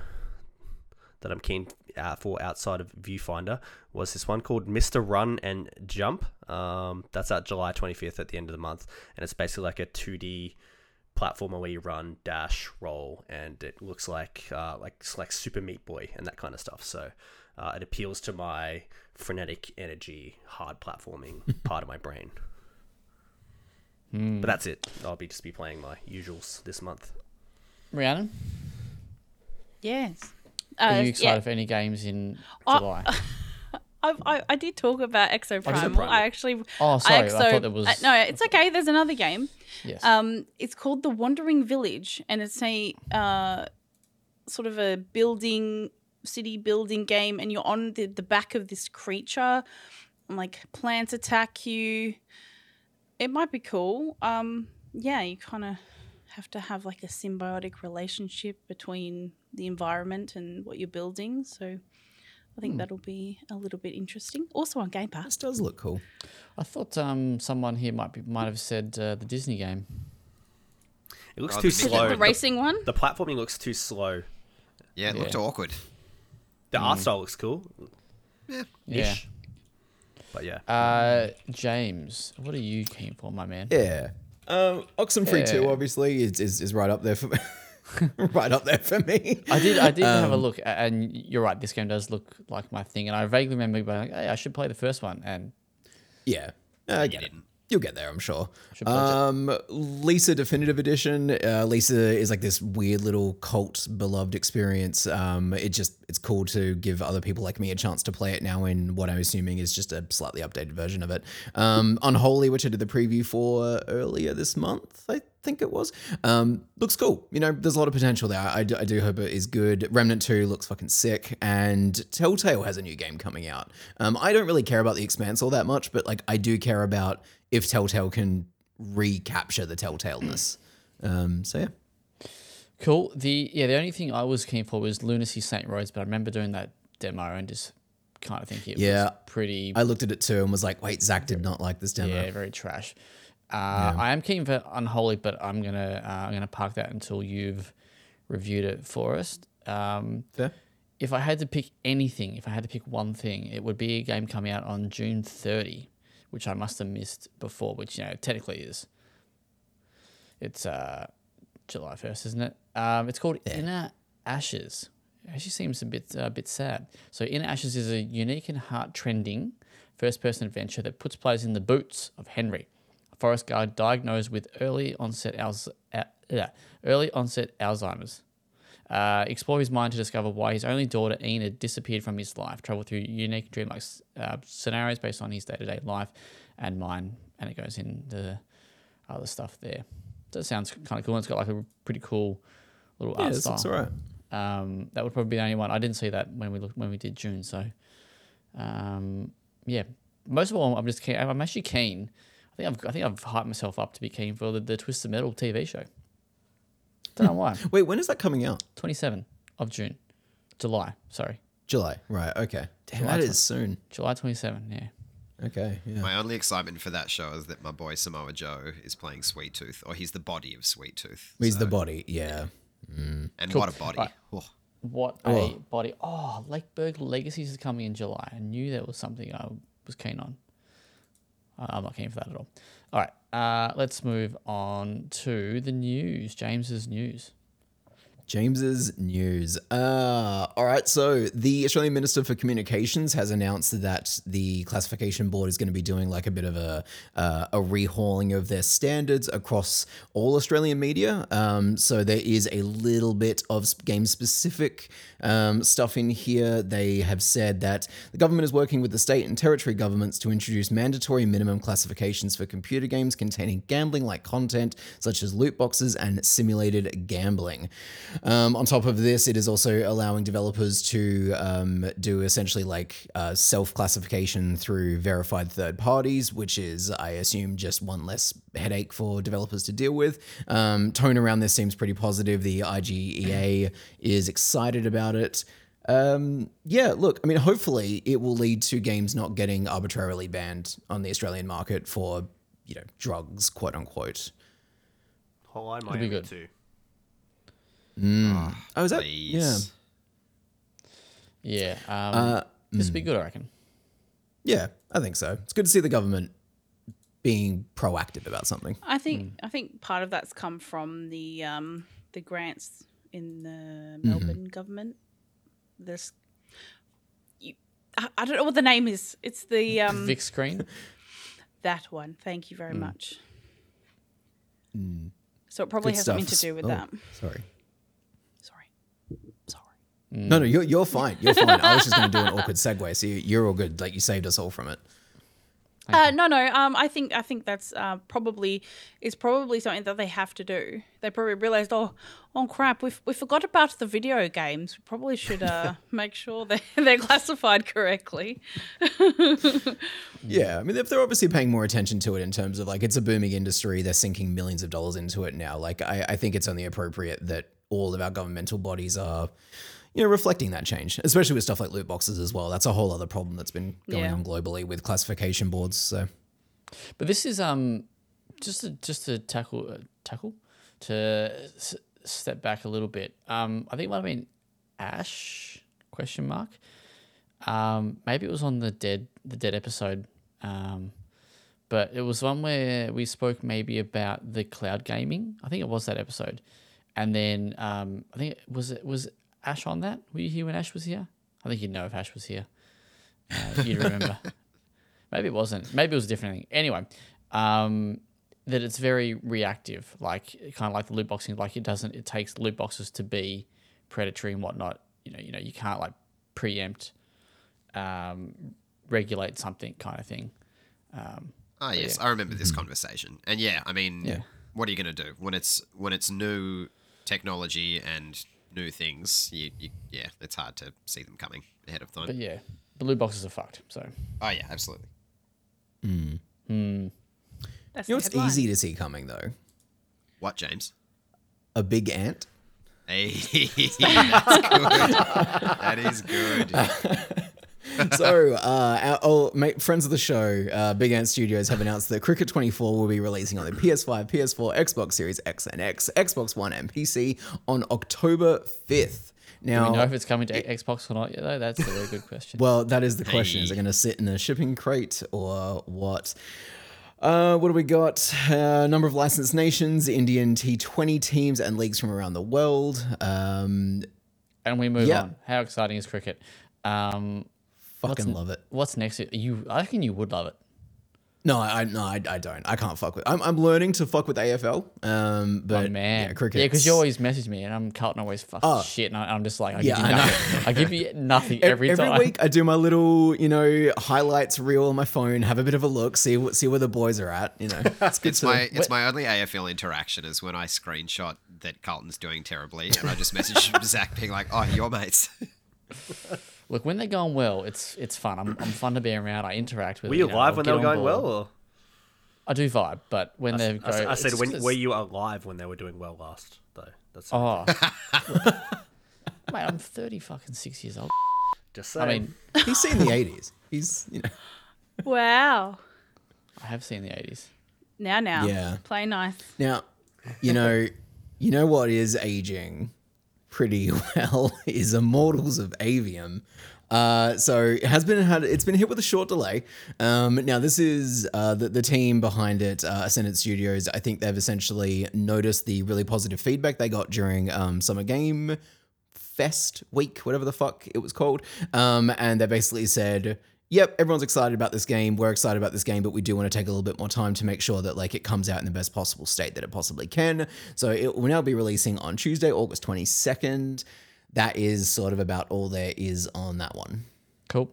that I'm keen uh, for outside of Viewfinder was this one called Mr. Run and Jump. Um, that's out July 25th at the end of the month, and it's basically like a 2D platformer where you run, dash, roll, and it looks like uh, like it's like Super Meat Boy and that kind of stuff. So uh, it appeals to my frenetic energy, hard platforming part of my brain. But that's it. I'll be just be playing my usuals this month. Rhiannon, Yes. are Uh, you yeah. excited for any games in Uh, July? I, I, I did talk about Exoprimal. Primal. I actually. Oh, sorry, I I, thought there was- uh, no, it's okay. There's another game. yes. Um, it's called The Wandering Village, and it's a uh, sort of a building, city building game, and you're on the, the back of this creature, and like plants attack you. It might be cool. Um, yeah, you kind of have to have like a symbiotic relationship between the environment and what you're building. So I think that'll be a little bit interesting. Also on Game Pass. This does look cool. I thought um, someone here might be might have said uh, the Disney game. It looks Oh, too the slow. The racing one. The platforming looks too slow. Yeah, it looked awkward. The art style looks cool. Yeah. Ish. But yeah. Uh, James, what are you keen for, my man? Yeah. Um, Oxenfree Two obviously is, is is right up there for right up there for me. I did. I did have Um, a look, and you're right. This game does look like my thing, and I vaguely remember being like, "Hey, I should play the first one." And Yeah, I get it. didn't. You'll get there, I'm sure. Um, Lisa Definitive Edition. Uh, Lisa is like this weird little cult beloved experience. Um, it just it's cool to give other people like me a chance to play it now in what I'm assuming is just a slightly updated version of it. Um, Unholy, which I did the preview for earlier this month, I think it was. Um, looks cool. You know, there's a lot of potential there. I do, I do hope it is good. Remnant 2 looks fucking sick, and Telltale has a new game coming out. Um, I don't really care about the Expanse all that much, but like I do care about if Telltale can recapture the Telltaleness. Um, so yeah, cool. The yeah, the only thing I was keen for was Lunacy Saint Rose, but I remember doing that demo and just kind of thinking it Yeah. was pretty I looked at it too and was like, wait, Zach did not like this demo. yeah, very trash. Uh, I am keen for Unholy, but I'm gonna uh, I'm gonna park that until you've reviewed it for us. Um, Fair. if I had to pick anything, if I had to pick one thing, it would be a game coming out on June 30, which I must have missed before, which you know technically is. It's uh, July 1st, isn't it? Um, it's called Inner Ashes. It actually seems a bit a bit sad. So Inner Ashes is a unique and heart trending first person adventure that puts players in the boots of Henry, a forest guard diagnosed with early onset Alz- uh, early onset Alzheimer's. Uh, explore his mind to discover why his only daughter Enid disappeared from his life. Travel through unique dreamlike uh, scenarios based on his day to day life and mine, and it goes into other stuff there. That sounds kind of cool. It's got like a pretty cool little Yeah, art style. looks alright. Um, that would probably be the only one. I didn't see that when we looked when we did June. So, um, yeah, most of all, I'm just keen. I'm actually keen. I think I've I think I've hyped myself up to be keen for the, the Twisted Metal TV show. Don't know why. Wait, when is that coming out? 27 of June, July. Sorry, July. Right. Okay. Damn, July that twen- is soon. July 27. Yeah. Okay. Yeah. My only excitement for that show is that my boy Samoa Joe is playing Sweet Tooth, or he's the body of Sweet Tooth. He's the body. Yeah. Mm. and Cool. what a body! Right. Oh. What a Oh. body! Oh, Lakeburg Legacies is coming in July. I knew that was something I was keen on. I'm not keen for that at all. All right, uh, let's move on to the news. James's news. James's news. Uh, all right. So the Australian Minister for Communications has announced that the classification board is going to be doing like a bit of a uh, a rehauling of their standards across all Australian media. Um, so there is a little bit of game specific um, stuff in here. They have said that the government is working with the state and territory governments to introduce mandatory minimum classifications for computer games containing gambling like content, such as loot boxes and simulated gambling. Um, on top of this, it is also allowing developers to um, do essentially like uh, self classification through verified third parties, which is, I assume, just one less headache for developers to deal with. Um, tone around this seems pretty positive. The IGEA is excited about it. Um, yeah, look, I mean, hopefully it will lead to games not getting arbitrarily banned on the Australian market for, you know, drugs, quote unquote. Hotline be good. too. Oh, is that? Please. Yeah. Yeah, um, Uh, this would be good, I reckon. Yeah, I think so. It's good to see the government being proactive about something. I think I think part of that's come from the um, the grants in the Melbourne government. This, you, I, I don't know what the name is. It's the um, Vic screen. that one. Thank you very much. So it Mm. probably Good has something to do with Oh, that. Sorry. Sorry, sorry. No, no, you're, you're fine. You're fine. I was just going to do an awkward segue. So you, you're all good. Like you saved us all from it. Uh, no, no. Um, I think I think that's uh, probably is probably something that they have to do. They probably realized, oh, oh crap, we we forgot about the video games. We probably should uh, make sure they they're classified correctly. Yeah, I mean, if they're obviously paying more attention to it in terms of like it's a booming industry, they're sinking millions of dollars into it now. Like, I, I think it's only appropriate that all of our governmental bodies are, you know, reflecting that change, especially with stuff like loot boxes as well. That's a whole other problem that's been going Yeah. on globally with classification boards. So But this is um just to just to tackle uh, tackle to s- step back a little bit. Um, I think it might have been Ash question mark. Um, maybe it was on the dead the dead episode. Um, but it was one where we spoke maybe about the cloud gaming. I think it was that episode, and then um, I think was it was Ash on that. Were you here when Ash was here? I think you'd know if Ash was here. Uh, you'd remember. Maybe it wasn't. Maybe it was a different thing. Anyway, um, that it's very reactive, like kind of like the loot boxing. Like it doesn't. It takes loot boxes to be predatory and whatnot. You know, you know, you can't like preempt, um, regulate something kind of thing. Um, Oh yes, I remember this conversation. And yeah, I mean, Yeah. what are you going to do when it's when it's new technology and new things? You, you yeah, it's hard to see them coming ahead of time. but yeah, loot boxes are fucked. So oh yeah, absolutely. Hmm. Hmm. That's you know the what's headline. easy to see coming though? What, James? A big ant. Hey, that's good. that is good. so, uh, our old mate, friends of the show, uh, Big Ant Studios have announced that Cricket 24 will be releasing on the PS5, PS4, Xbox Series X and X, Xbox One, and PC on October 5th. do Now, we know if it's coming to Xbox or not yet? Though that's a very good question. well, that is the question. Is it going to sit in a shipping crate or what? Uh, what do we got? Uh, number of licensed nations, Indian T20 teams, and leagues from around the world. Um, and we move yeah. on. How exciting is cricket? Um, fucking n- love it. what's next? You, I reckon you would love it. No, I no, I, I don't. I can't fuck with. I'm, I'm learning to fuck with AFL. Um, but Oh, man, yeah, cricket. Yeah, because you always message me, and I'm Carlton always fucking Oh. shit, and I, I'm just like, I Yeah, give I you know. nothing. I give you nothing every, every, time. week I do my little, you know, highlights reel on my phone, have a bit of a look, see what see where the boys are at. You know, it's good It's to- my it's my only AFL interaction is when I screenshot that Carlton's doing terribly, and I just message Zach being like, "Oh, your mates." Look, when they're going well, it's it's fun. I'm, I'm fun to be around. I interact with. Were you know, alive when they were going board. well? Or? I do vibe, but when they I, go, s- I said, when were you alive when they were doing well last? Though that's Oh, mate, I'm 30 fucking six years old. just saying. I mean, He's seen the 80s. He's, you know, Wow. I have seen the 80s. Now, now. Yeah. Play nice. now, you know, you know what is aging pretty well is Immortals of Aveum. Uh, so it has been had it's been hit with a short delay. Um, now this is uh, the, the team behind it, uh, Ascendant Studios. I think they've essentially noticed the really positive feedback they got during um, Summer Game Fest week, whatever the fuck it was called. Um, and they basically said, "Yep, everyone's excited about this game. We're excited about this game, but we do want to take a little bit more time to make sure that like it comes out in the best possible state that it possibly can." So it will now be releasing on Tuesday, August twenty second. That is sort of about all there is on that one. Cool.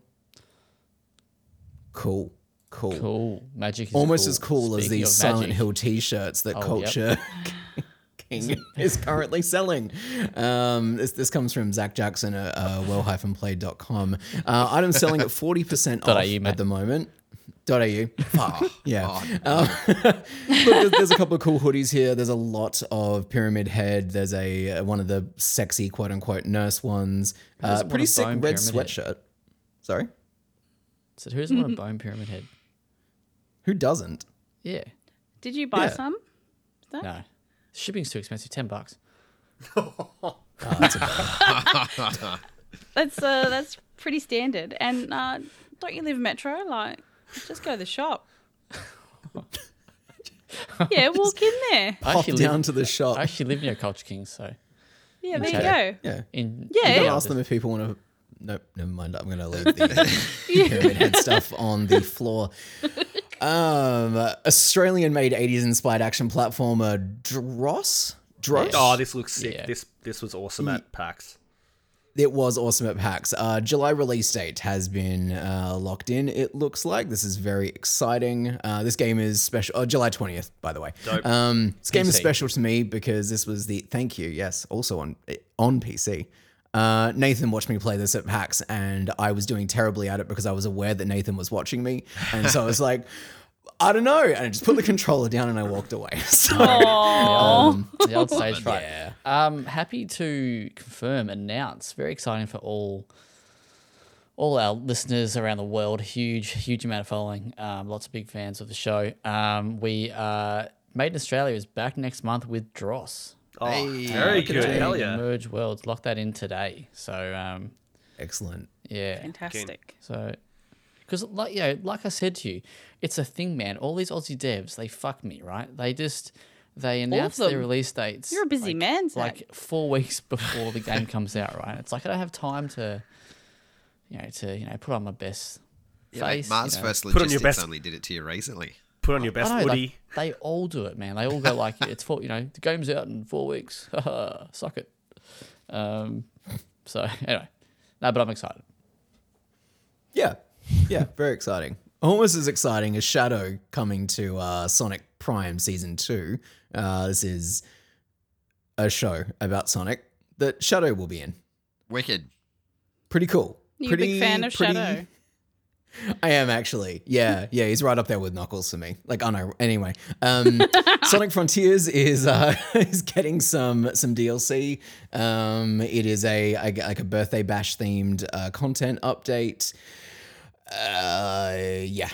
Cool, cool. Cool. Magic is Almost cool. as cool as these Silent magic, Hill T-shirts that Oh, yep. Culture King is currently selling. Um, this, this comes from Zach Jackson at uh, well-played.com. Uh, items selling at 40% off AU, mate. at the moment. Dot .au. Fuck. yeah. Oh, Um, look, there's, there's a couple of cool hoodies here. There's a lot of Pyramid Head. There's a uh, one of the sexy quote-unquote nurse ones. Uh, doesn't pretty a sick red Pyramid Head? sweatshirt. Sorry? So who doesn't want a bone pyramid head? Who doesn't? Yeah. Did you buy Yeah. some? No. Shipping's too expensive. 10 bucks. Oh, that's a That's uh, that's pretty standard. And uh, don't you live metro? Like, just go to the shop. yeah, walk in there. I Pop actually, down live, to the shop. I actually live near Culture Kings, so Yeah, there you go. yeah. in Yeah. You Yeah. gotta ask them if people want to. Nope, never mind. I'm gonna leave the pyramid head stuff on the floor. Um, Australian-made '80s inspired action platformer Dross. Dross. Oh, this looks sick. Yeah. This this was awesome at PAX. It was awesome at PAX. Uh, July release date has been uh, locked in. It looks like this is very exciting. Uh, this game is special. Oh, July twentieth, by the way. Dope. Um, this game is special to me because this was the thank you. Yes, also on on PC. Uh, Nathan watched me play this at PAX, and I was doing terribly at it because I was aware that Nathan was watching me, and so I was like. I don't know. And I just put the controller down and I walked away. So, Aww. um, the old stage fright. yeah. Um, happy to confirm, announce, very exciting for all all our listeners around the world. Huge, huge amount of following. Um, lots of big fans of the show. Um, we uh, Made in Australia is back next month with Dross. Oh, Hey, very look good. Hell yeah. Merge Worlds. Lock that in today. So um, Excellent. yeah. Fantastic. So, because like you know, like I said to you, it's a thing, man. All these Aussie devs, they fuck me, right? They just they announce their release dates. You're a busy like, man, Zach. Like four weeks before the game comes out, right? It's like I don't have time to, you know, to you know put on my best Yeah, mate, face. Mars you know. First Put on your Logistics best- only did it to you recently. Put on your best I know, like, they all do it, man. They all go like, it's four, you know, the game's out in four weeks. Suck it. Um, so anyway, no, but I'm excited. Yeah. Yeah. Very exciting. Almost as exciting as Shadow coming to uh, Sonic Prime Season 2. Uh, this is a show about Sonic that Shadow will be in. Wicked. Pretty cool. You a pretty, big fan of pretty- Shadow? I am actually. Yeah, yeah, he's right up there with Knuckles for me. Like, oh no. Anyway, um, Sonic Frontiers is uh, is getting some some DLC. Um, it is a, a like a birthday bash themed uh, content update. Uh, yeah,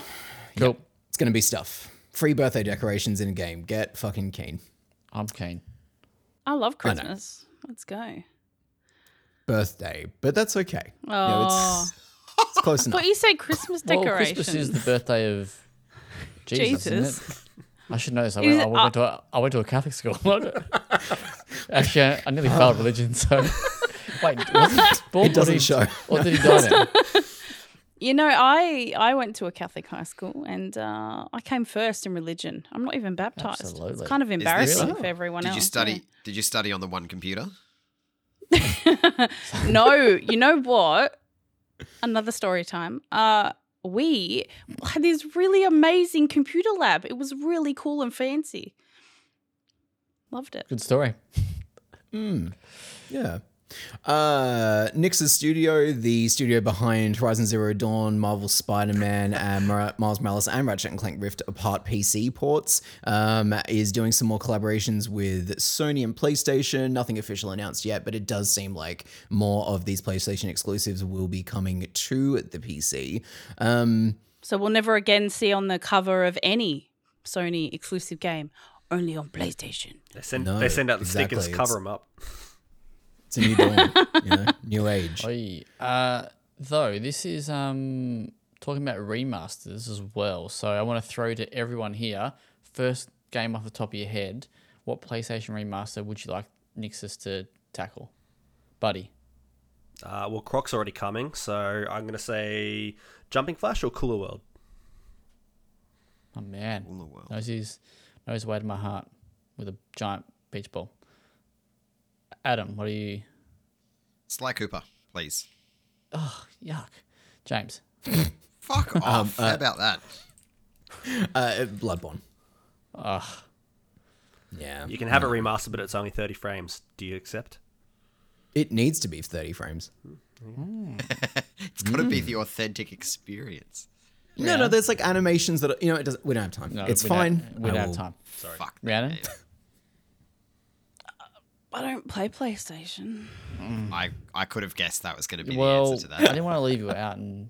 Cool. Yep. It's gonna be stuff. Free birthday decorations in a game. Get fucking keen. I'm keen. I love I. Christmas. Let's go. Birthday, but that's okay. You know, Oh, it's, it's close enough. but you say Christmas Well, decorations. Christmas is the birthday of Jesus, isn't Jesus. it? I should know this. I went, I went to a, I went to a Catholic school. Actually, I, I nearly failed religion. So wait, was he born? It doesn't did he, show. Or did he die now? You know, I I went to a Catholic high school and uh, I came first in religion. I'm not even baptized. Absolutely. It's kind of embarrassing Really? for everyone Did else. you study? yeah. Did you study on the one computer? no, you know what? Another story time. Uh, we had this really amazing computer lab. It was really cool and fancy. Loved it. Good story. Yeah. Uh, Nixxes studio, the studio behind Horizon Zero Dawn, Marvel Spider-Man, and Mar- Miles Morales and Ratchet and Clank Rift Apart PC ports, um, is doing some more collaborations with Sony and PlayStation. Nothing official announced yet, but it does seem like more of these PlayStation exclusives will be coming to the PC. Um, So we'll never again see on the cover of any Sony exclusive game, only on PlayStation. They send, No, they send out the exactly, stickers, cover it's- them up. It's a new dawn, you know, new age. Oi. Uh, though this is um talking about remasters as well. So I want to throw to everyone here. First game off the top of your head, what PlayStation remaster would you like Nixxes to tackle, buddy? Uh, well, Croc's already coming, so I'm going to say Jumping Flash or Kula World. Oh man, All the world. knows his knows the way to my heart with a giant beach ball. Adam, what are you? Sly Cooper, please. Oh, yuck, James. Fuck um, off. Uh, How about that? Uh, Bloodborne. Ugh, Yeah. You can have it remastered, but it's only 30 frames. Do you accept? It needs to be 30 frames. It's got to be mm. the authentic experience. No, no, there's like animations that are, you know, it doesn't, we don't have time. no, it's we don't- fine. We don't have will- time. Fuck. that Rhiannon? game. I don't play PlayStation. I I could have guessed that was going to be Well, the answer to that. I didn't want to leave you out and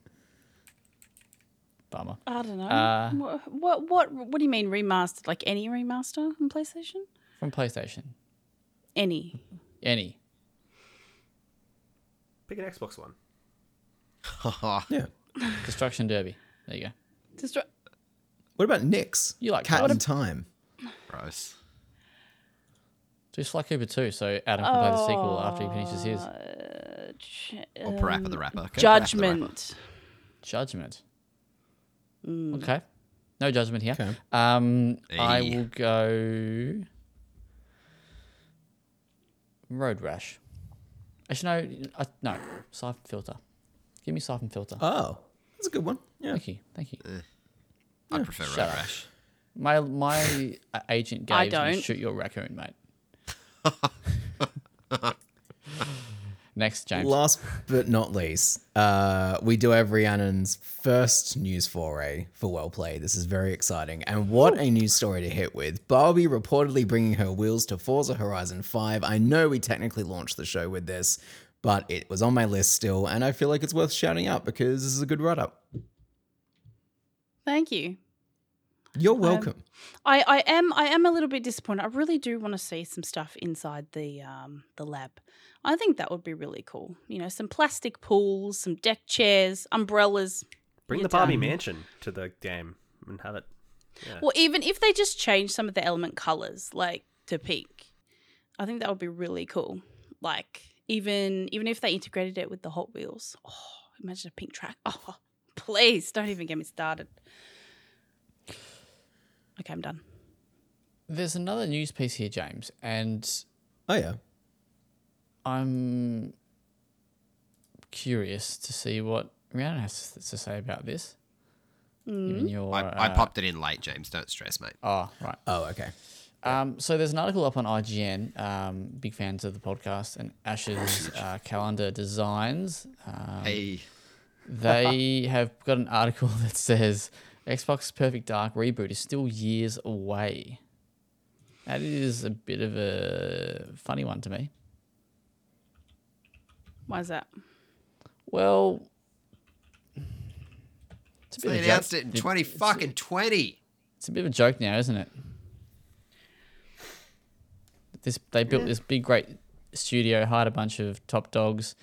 bummer. I don't know. Uh, what, what what what do you mean remastered? Like any remaster on PlayStation? From PlayStation, Any. any. Pick an Xbox one. Yeah. Destruction Derby. There you go. Just What about Nix? You like Cat in Time. Gross. Do Sly Cooper too, so Adam can play the sequel after he finishes his. uh, ch- Or Parappa the Rapper. Go Parappa the Rapper. Judgment. Judgment. Mm. Okay. No judgment here. Okay. Um, I Hey. will go. Road Rash. Actually, no, I, no. Siphon Filter. Give me Siphon Filter. Oh, that's a good one. Yeah. Thank you. Thank you. I prefer Road Shut up. Rash. My my uh, agent I gave me don't. shoot your raccoon, mate. Next, James. Last but not least, uh, we do have Rhiannon's first news foray for Well Played. This is very exciting. And what a news story to hit with. Barbie reportedly bringing her wheels to Forza Horizon 5. I know we technically launched the show with this, but it was on my list still, and I feel like it's worth shouting out because this is a good write up. Thank you. You're welcome. I, I am I am a little bit disappointed. I really do want to see some stuff inside the um the lab. I think that would be really cool. You know, some plastic pools, some deck chairs, umbrellas. Bring the Barbie done. mansion to the game and have it. Yeah. Well, even if they just change some of the element colors, like to pink, I think that would be really cool. Like even even if they integrated it with the Hot Wheels. Oh, imagine a pink track. Oh, please don't even get me started. Okay, I'm done. There's another news piece here, James, and Oh, yeah. I'm curious to see what Rhiannon has to say about this. Given your, I, I uh, popped it in late, James. Don't stress, mate. Oh, right. Oh, okay. Um, so there's an article up on IGN. Um, big fans of the podcast and Ash's uh, calendar designs. Um, Hey, They have got an article that says Xbox Perfect Dark reboot is still years away. That is a bit of a funny one to me. Why is that? Well, it's a bit they of announced joke. it in twenty fucking twenty. It's a bit of a joke now, isn't it? This they built this big great studio, hired a bunch of top dogs,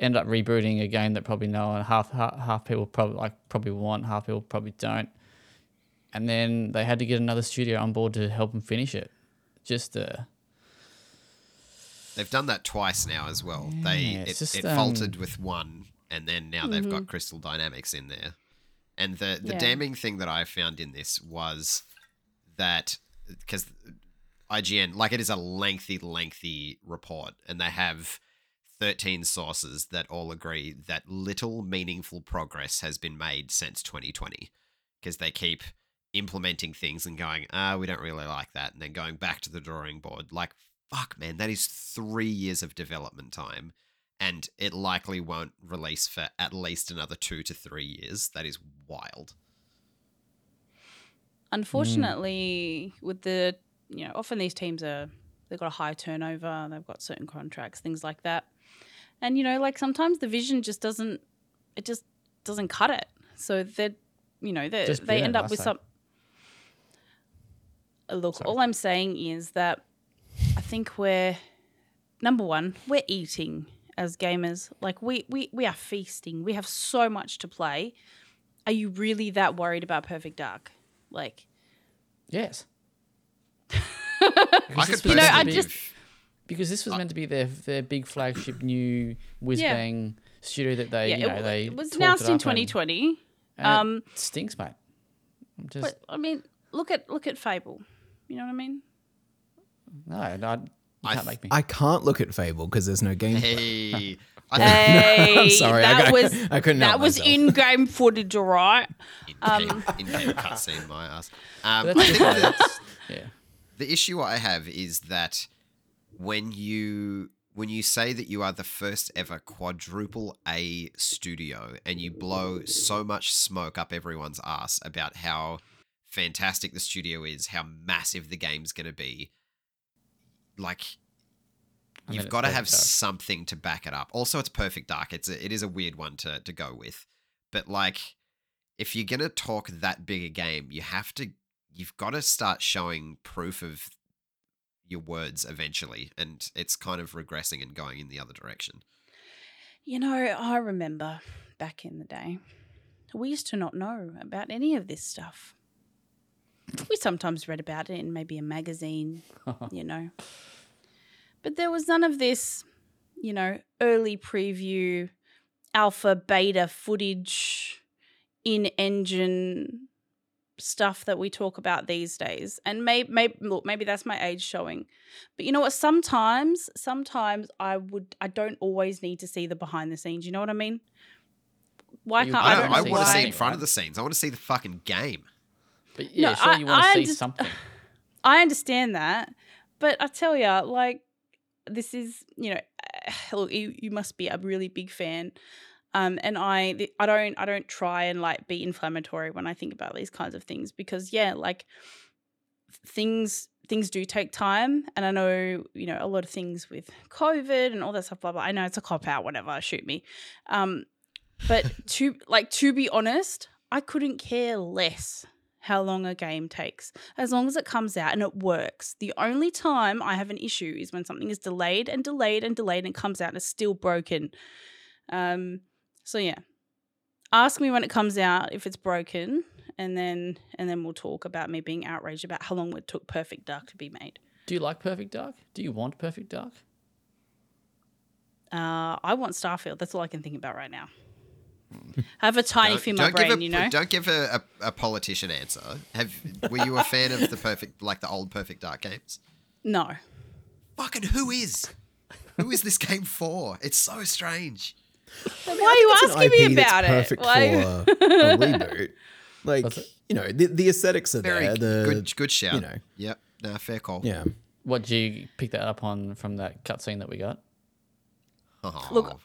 end up rebooting a game that probably no one half half, half people probably like probably want, half people probably don't, and then they had to get another studio on board to help them finish it. Just uh, They've done that twice now as well. they it, just, it um, faltered with one, and then now they've got Crystal Dynamics in there. And the the Yeah. damning thing that I found in this was that because IGN, like it is a lengthy, lengthy report, and they have 13 sources that all agree that little meaningful progress has been made since 2020 because they keep implementing things and going, ah, we don't really like that, and then going back to the drawing board. Like, fuck, man, that is three years of development time, and it likely won't release for at least another two to three years. That is wild. Unfortunately, with the you know, often these teams are they've got a high turnover, they've got certain contracts, things like that. And you know, like sometimes the vision just doesn't it just doesn't cut it. So they're you know, they Just they been end up with say. some Uh, Look, all I'm saying is that I think we're number one, we're eating as gamers. Like we we we are feasting. We have so much to play. Are you really that worried about Perfect Dark? Like yes, I could You know, I personally just- give- because this was meant to be their their big flagship new whiz Yeah. bang studio that they yeah, you it, know w- they it was announced it in up and- 2020. and Um, it stinks, mate. I'm just But I mean, look at look at Fable. You know what I mean? no, no, you I can't th- make me. I can't look at Fable because there's no game. Hey, I think Hey, I'm sorry, I that got- was I couldn't that help was in-game footage, all right. in-game, in-game cutscene, my ass. Um, I think that's- yeah. the issue I have is that when you when you say that you are the first ever quadruple A studio and you blow so much smoke up everyone's ass about how fantastic the studio is, how massive the game's going to be, like you've got to have Dark. something to back it up. Also, it's perfect dark. It's a, it is a weird one to to go with, but like if you're gonna talk that big a game, you have to you've got to start showing proof of your words eventually, and it's kind of regressing and going in the other direction. You know, I remember back in the day, we used to not know about any of this stuff. We sometimes read about it in maybe a magazine, you know. But there was none of this, you know, early preview, alpha, beta footage, in engine stuff that we talk about these days. And maybe, maybe look, maybe that's my age showing. But you know what? Sometimes, sometimes I would, I don't always need to see the behind the scenes. You know what I mean? Why You- can't I I, don't. don't I want to see in front of the scenes. I want to see the fucking game. But yeah, No, sure, I- you want to see underst- something. I understand that, but I tell you, like, this is, you know, look, you, you must be a really big fan. Um, and I I don't I don't try and like be inflammatory when I think about these kinds of things because yeah, like things things do take time and I know, you know, a lot of things with COVID and all that stuff, blah blah. I know it's a cop out, whatever, shoot me. Um, but to like to be honest, I couldn't care less how long a game takes as long as it comes out and it works. The only time I have an issue is when something is delayed and delayed and delayed and comes out and it's still broken. Um, so yeah, ask me when it comes out if it's broken, and then and then we'll talk about me being outraged about how long it took Perfect Dark to be made. Do you like Perfect Dark? Do you want Perfect Dark? Uh, I want Starfield. That's all I can think about right now. I have a tiny Don't- thing in my don't give brain, a, you know. Don't give a, a, a politician answer. Have were you a fan of the perfect, like the old Perfect Dark games? No, Fucking who is? Who is this game for? It's so strange. Why are you asking me about it? perfect Why- for a reboot. Like you know, the, the aesthetics are Very there. The good, good shout. you know. Yep. Nah, fair call. yeah. What did you pick that up on from that cutscene that we got? Oh. Look,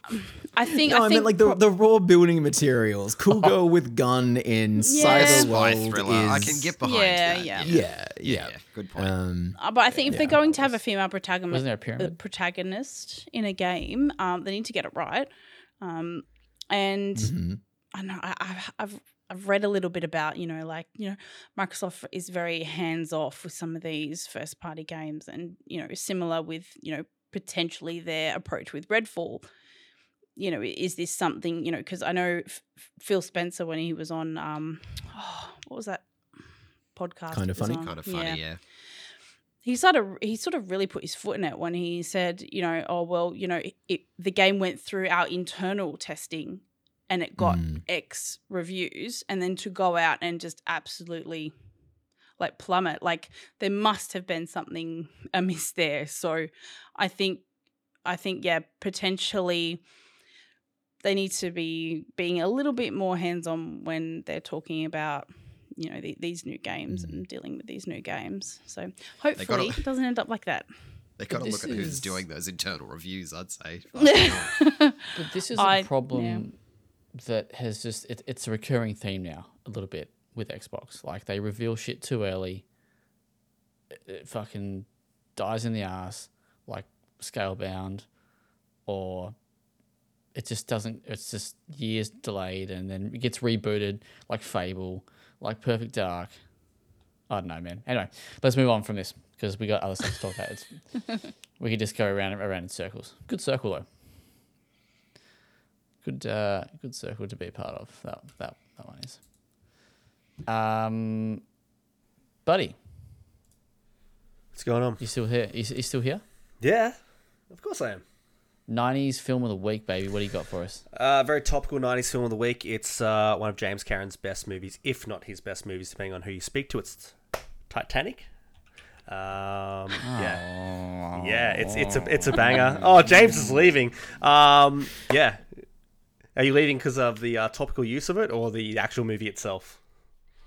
I think No, I, I, meant like the, pro- the raw building materials. Cool girl with gun in Yeah. cyber world thriller. is I can get behind Yeah, that. yeah. yeah, yeah. Yeah, good point. Um, Uh, but I think if they're Yeah, going to have a female protagonist, a uh, protagonist in a game, um, they need to get it right. Um, and mhm. I know I, I've, I've I've read a little bit about you know like you know Microsoft is very hands off with some of these first party games, and you know similar with you know potentially their approach with Redfall. You know, is this something you know? Because I know F- F- Phil Spencer when he was on um, what was that podcast? Kinda Funny? on? kind of funny, yeah. He sort of he sort of really put his foot in it when he said, you know, oh well, you know, it, the game went through our internal testing and it got Mm. X reviews, and then to go out and just absolutely like plummet, like there must have been something amiss there. So I think, I think, yeah, potentially they need to be being a little bit more hands on when they're talking about you know the, these new games Mm. and dealing with these new games. So gotta- hopefully it doesn't end up like that. They got to look at who's doing those internal reviews. I'd say. But this is a I- problem that has just it, it's a recurring theme now a little bit with Xbox. Like they reveal shit too early. It, it fucking dies in the ass, like Scalebound, or it just doesn't. It's just years delayed, and then it gets rebooted, like Fable, like Perfect Dark. I don't know, man. Anyway, let's move on from this because we got other stuff to talk about. It's, we could just go around around in circles. Good circle though. Good, uh, good circle to be a part of. That that that one is. Um, buddy, What's going on? you still here? You, you still here? Yeah, of course I am. Nineties film of the week, baby. What do you got for us? Uh, very topical 90s film of the week. It's uh, one of James Cameron's best movies, if not his best movies, depending on who you speak to. It's Titanic. Um, yeah, yeah. It's it's a it's a banger. Oh, James is leaving. Um, yeah. Are you leaving because of the uh, topical use of it or the actual movie itself?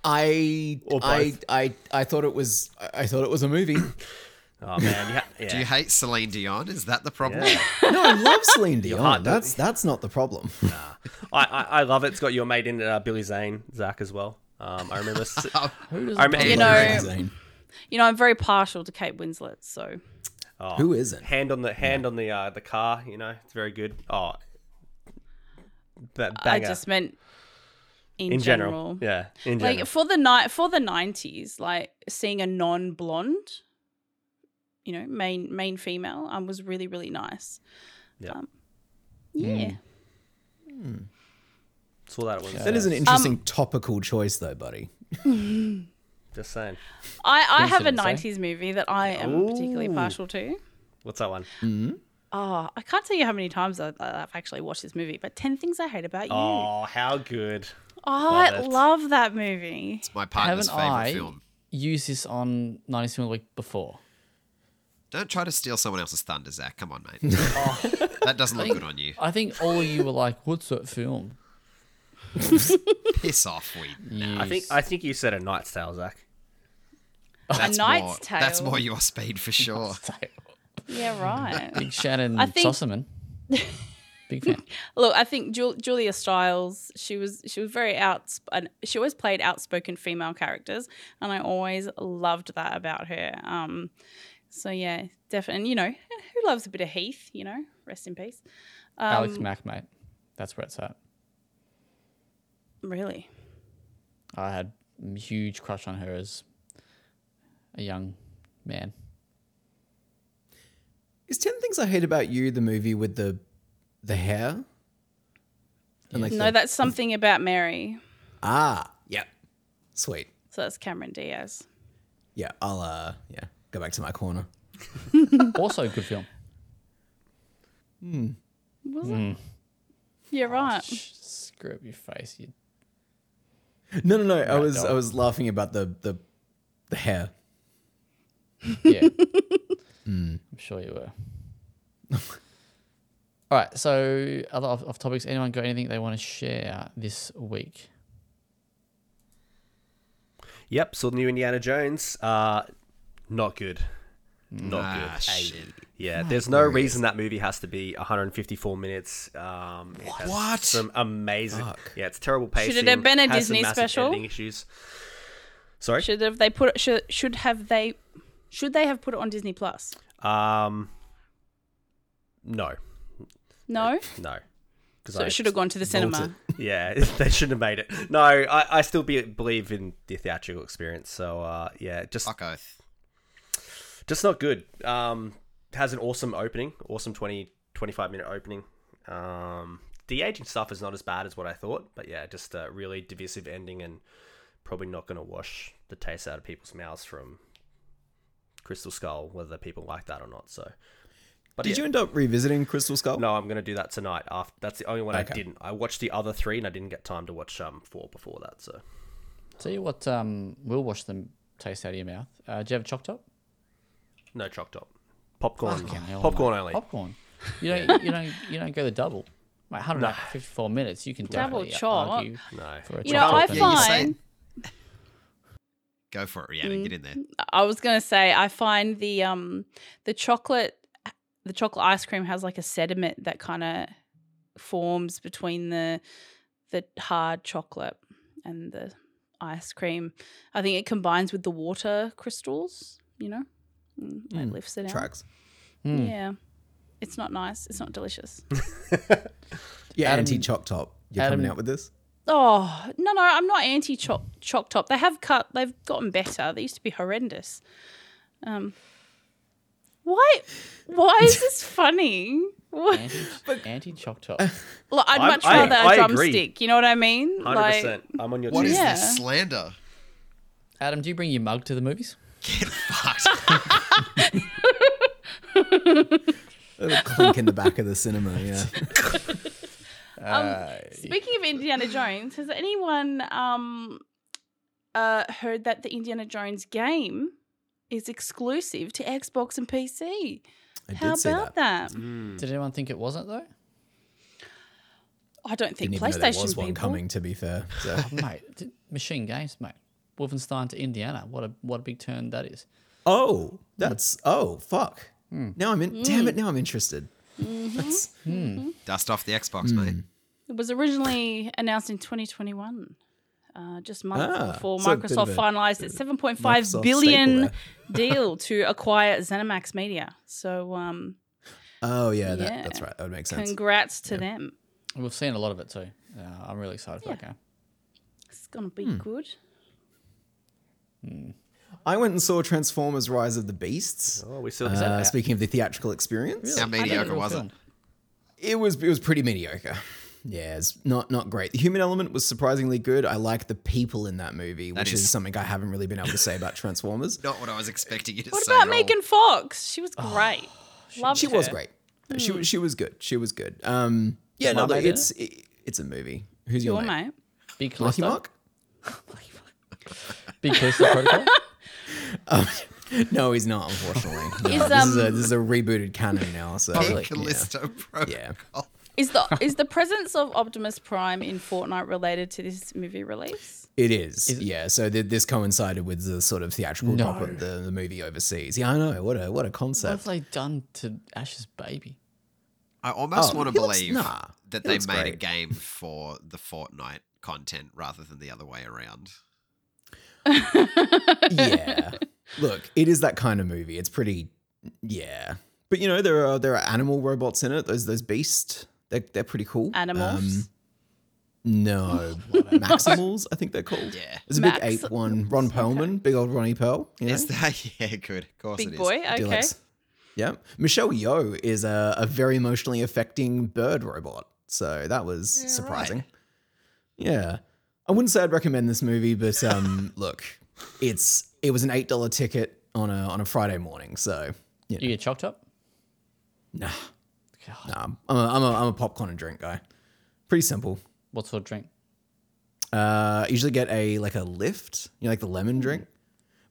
I, I. I I thought it was I thought it was a movie. Oh man, you ha- yeah. Do you hate Celine Dion? Is that the problem? Yeah. no, I love Celine Dion. That's that's not the problem. I, I I love it. It's got your mate in uh, Billy Zane, Zach as well. Um, I remember. Who does I remember- You know- Zane. You know, I'm very partial to Kate Winslet, so oh, Who isn't? hand on the hand on the uh, the car. You know, it's very good. Oh, ba- I just meant in, in general. general. Yeah, in general. Like for the night for the nineties, like seeing a non blonde, you know, main main female, um, was really really nice. Yeah. Um, yeah. Saw that at one. That is an interesting Um, topical choice, though, buddy. Just saying. I, I have a Vincent, say? nineties movie that I am particularly partial to. What's that one? Oh, I can't tell you how many times I- I've actually watched this movie, but 10 Things I Hate About You. Oh, Oh, how good! I love it. love that movie. It's my partner's Haven't favorite I film. used this on nineties film week before? Don't try to steal someone else's thunder, Zach. Come on, mate. that doesn't look good on you. I think all of you were like, "What's that film?" Piss off, we. I think I think you said a Knight's Tale, Zach. That's Knight's more, Tale. That's more your speed for sure. Yeah, right. Big Shannon I think- Sossamon. Big fan. Look, I think Jul- Julia Stiles. She was she was very out. She always played outspoken female characters, and I always loved that about her. Um, so yeah, definitely. And you know, who loves a bit of Heath? You know, rest in peace. Um, Alex Mack, mate. That's where it's at. Really? I had a huge crush on her as a young man. Is Ten Things I Hate About You the movie with the the hair? And like No, the- that's something about Mary. ah, yeah, sweet. So that's Cameron Diaz. Yeah, I'll uh, yeah, go back to my corner. Also, a good film. Hmm. Was it? Hmm. You're oh, right. Shh, Screw up your face. You No, no, no. I was dog. I was laughing about the the the hair. Yeah. Hmm. I'm sure you were. All right. So, other off, off topics. Anyone got anything they want to share this week? Yep, saw the new Indiana Jones. Uh, not good. Not Ah, good. shit. Yeah, there's no reason that movie has to be 154 minutes. Um, it What? Some amazing. Fuck. Yeah, it's terrible pacing. Should it have been a Disney special? issues. Sorry. Should have they put should should have they should they have put it on Disney Plus? Um, no, No. no. 'Cause So I- it should have gone to the Vault cinema. Yeah, they shouldn't have made it. No, I, I still be, believe in the theatrical experience. So uh, yeah, just Fuck oath. Just not good. Um, has an awesome opening, awesome 20, 25 minute opening. Um, the aging stuff is not as bad as what I thought, but yeah, just a really divisive ending and probably not going to wash the taste out of people's mouths from Crystal Skull, whether people like that or not. So, but Did yeah. you end up revisiting Crystal Skull? No, I'm going to do that tonight. After that's the only one I didn't. I watched the other three, and I didn't get time to watch um four before that. So Tell you what, um, we'll wash them taste out of your mouth. Uh, do you have a choc top? No choc top, popcorn, Fucking hell, popcorn mate. only. Popcorn. You don't. You don't. You don't go the double. Mate, 154 minutes. You can Double definitely chop. argue no, for a You know, choc I top. Yeah, you find Go for it, Rhiannen. Get in there. I was gonna say I find the um the chocolate the chocolate ice cream has like a sediment that kind of forms between the the hard chocolate and the ice cream. I think it combines with the water crystals. You know, Mm, it Mm, lifts it out. Tracks. Hmm. Yeah, it's not nice. It's not delicious. Yeah, anti choc top. You're Adam- coming out with this? Oh no, no, I'm not anti choc choc top. They have cut. They've gotten better. They used to be horrendous. Um, why? Why is this funny? What? Anti, anti choc top. Look, I'd I'm- much I- rather a I agree. drumstick. You know what I mean? hundred Like, percent. I'm on your What team. is Yeah. this slander? Adam, do you bring your mug to the movies? Get fucked. A little clink in the back of the cinema, yeah. Um, speaking of Indiana Jones, has anyone um uh heard that the Indiana Jones game is exclusive to Xbox and PC? I How did see about that. that? Mm. Did anyone think it wasn't though? I don't think Didn't even know there PlayStation was one people. coming, to be fair. So. Oh, mate, d- MachineGames, mate. Wolfenstein to Indiana. What a what a big turn that is. Oh, that's oh fuck. Now I'm in. Mm. Damn it! Now I'm interested. Mm-hmm. That's Dust off the Xbox, mate. It was originally announced in 2021, uh, just months Ah, before so Microsoft a- finalized its 7.5 Microsoft billion deal to acquire ZeniMax Media. So, um, oh yeah, that, that's right. That would make sense. congrats to them. We've seen a lot of it too. Uh, I'm really excited for that game. It's gonna be Hmm. good. I went and saw Transformers: Rise of the Beasts. Oh, we still Uh, speaking of the theatrical experience, How mediocre was it? it was it was pretty mediocre. Yeah, it's not not great. The human element was surprisingly good. I like the people in that movie, which is, is- something I haven't really been able to say about Transformers. Not what I was expecting you to What say. about. Megan Fox? She was great. Loved she was her. great. She she was good. She was good. Um, yeah, no, look, it's it, it's a movie. Who's your, Your mate? mate. Big Lucky Callisto. Mark? Big Callisto Protocol. No, he's not. Unfortunately, No, Is, this is a um, this is a rebooted canon now. So Oh, really? yeah. Protocol. Yeah. Is the is the presence of Optimus Prime in Fortnite related to this movie release? It is, yeah. So th- this coincided with the sort of theatrical No. drop of the, the movie overseas. Yeah, I know. What a what a concept. what have they done to Ash's baby? I almost Oh, want he to looks- believe nah, that they looks made a game for the Fortnite content rather than the other way around. Yeah. Look, it is that kind of movie. It's pretty yeah. But you know, there are there are animal robots in it. Those those beasts. They're they're pretty cool. Animals? Um, no, Maximals, I think they're called. Yeah. There's a big ape one. Ron Perlman, big old Ronnie Pearl. You know? Is that yeah, good. Of course it Big is. boy. Okay. Deluxe. Yeah. Michelle Yeoh is a, a very emotionally affecting bird robot. So that was surprising. Yeah. I wouldn't say I'd recommend this movie, but um, look, it's it was an eight dollar ticket on a on a Friday morning. So you know, You get chalked up? nah, God, nah. I'm a, I'm a I'm a popcorn and drink guy. Pretty simple. what sort of drink? Uh, I usually get a like a lift, you know, like the lemon drink.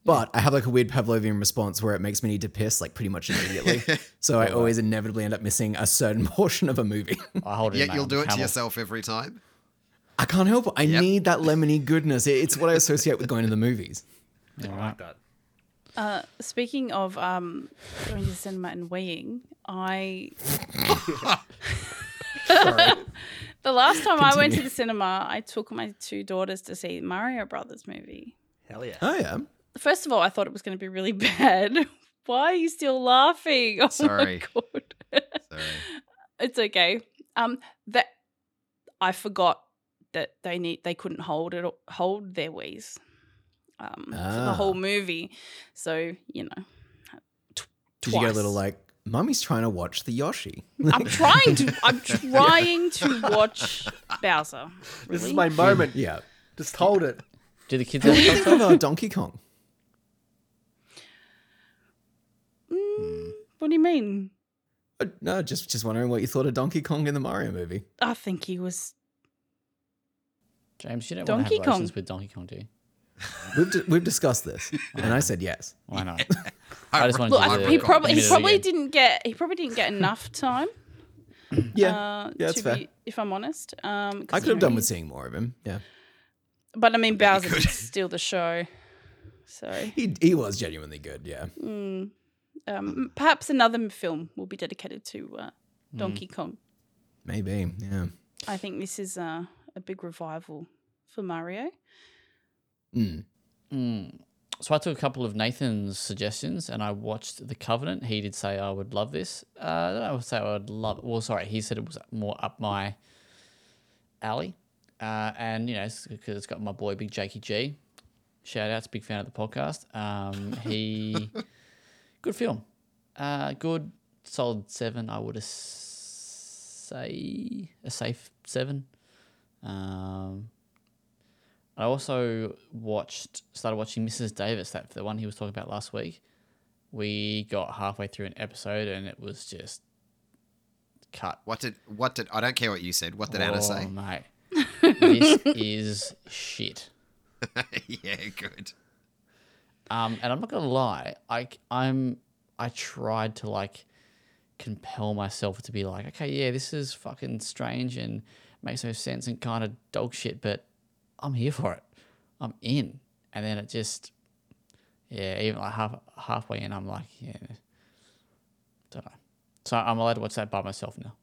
But I have like a weird Pavlovian response where it makes me need to piss like pretty much immediately. so I always inevitably end up missing a certain portion of a movie. I hold it. in Yet you'll do it to yourself every time. I can't help it. I Yep. need that lemony goodness. It's what I associate with going to the movies. Yeah, I like that. Uh, speaking of um, going to the cinema and weeing, I the last time I went to the cinema, I took my two daughters to see Mario Brothers movie. Hell yeah. Oh yeah. First of all, I thought it was going to be really bad. Why are you still laughing? Oh Sorry. my god. Sorry. it's okay. Um, that I forgot that they need they couldn't hold it hold their wheeze. Um, for the Ah. whole movie. So you know, tw- Did you get a little like, Mummy's trying to watch the Yoshi? I'm trying to. I'm trying to watch Bowser. This is my moment. yeah. Just hold it. Do the kids have What do you think up? of uh, Donkey Kong? Mm, what do you mean? Uh, No, just just wondering what you thought of Donkey Kong in the Mario movie. I think he was. James, you don't Donkey want to have relations Kong. with Donkey Kong, do you? We've di- we've discussed this, and I said yes. Why not? I I just wanted Look, you I, to he admit probably he it probably again. didn't get he probably didn't get enough time. Yeah, uh, yeah, that's to fair. Be, if I'm honest, um, 'cause I you could have know, done with seeing more of him. Yeah, But I mean, bet you Bowser could. did steal the show. So, he he was genuinely good. Yeah, mm, um, perhaps another film will be dedicated to uh, Hmm. Donkey Kong. maybe. Yeah. I think this is uh, a big revival for Mario. Mm. Mm. So I took a couple of Nathan's suggestions and I watched The Covenant. He did say I would love this. Uh, I don't know if I say I would love. Well, sorry, he said it was more up my alley, uh, and you know because it's got my boy Big Jakey G. Shout outs, big fan of the podcast. Um, he good film, uh, good solid seven. I would say a safe seven. Um, I also watched, started watching Mrs. Davis, that the one he was talking about last week. We got halfway through an episode and it was just cut. What did what did I don't care what you said. What did Anna Oh, say? mate. this is shit. yeah, good. Um, and I'm not gonna lie, I I'm I tried to like compel myself to be like, okay, yeah, this is fucking strange and makes no sense and kind of dog shit, but I'm here for it. I'm in. And then it just, yeah, even like half halfway in, I'm like, yeah, don't know. So I'm allowed to watch that by myself now.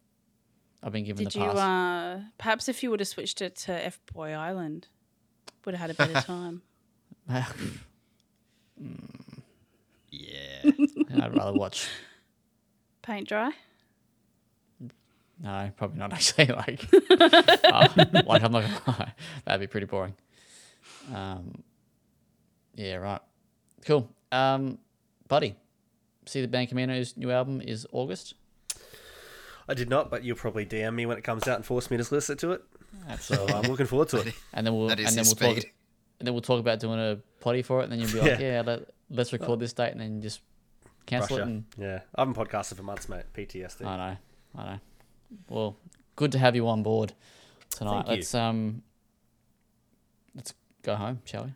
I've been given Did the you? pass. Uh, perhaps if you would have switched it to F Boy Island, would have had a better time. Yeah. I'd rather watch. Paint dry. No, probably not actually. Like, uh, like I'm not gonna lie, that'd be pretty boring. Um, yeah, right. Cool. Um, buddy, see the Band Camino's new album is August. I did not, but you'll probably DM me when it comes out and force me to listen to it. So I'm looking forward to it. and then we'll and then we'll talk. And then we'll talk about doing a potty for it. And then you'll be like, Yeah. yeah, let, let's record this date, and then just cancel it. And Yeah, I haven't podcasted for months, mate. PTSD. I know, I know. Well, good to have you on board tonight. Thank let's um, let's go home, shall we?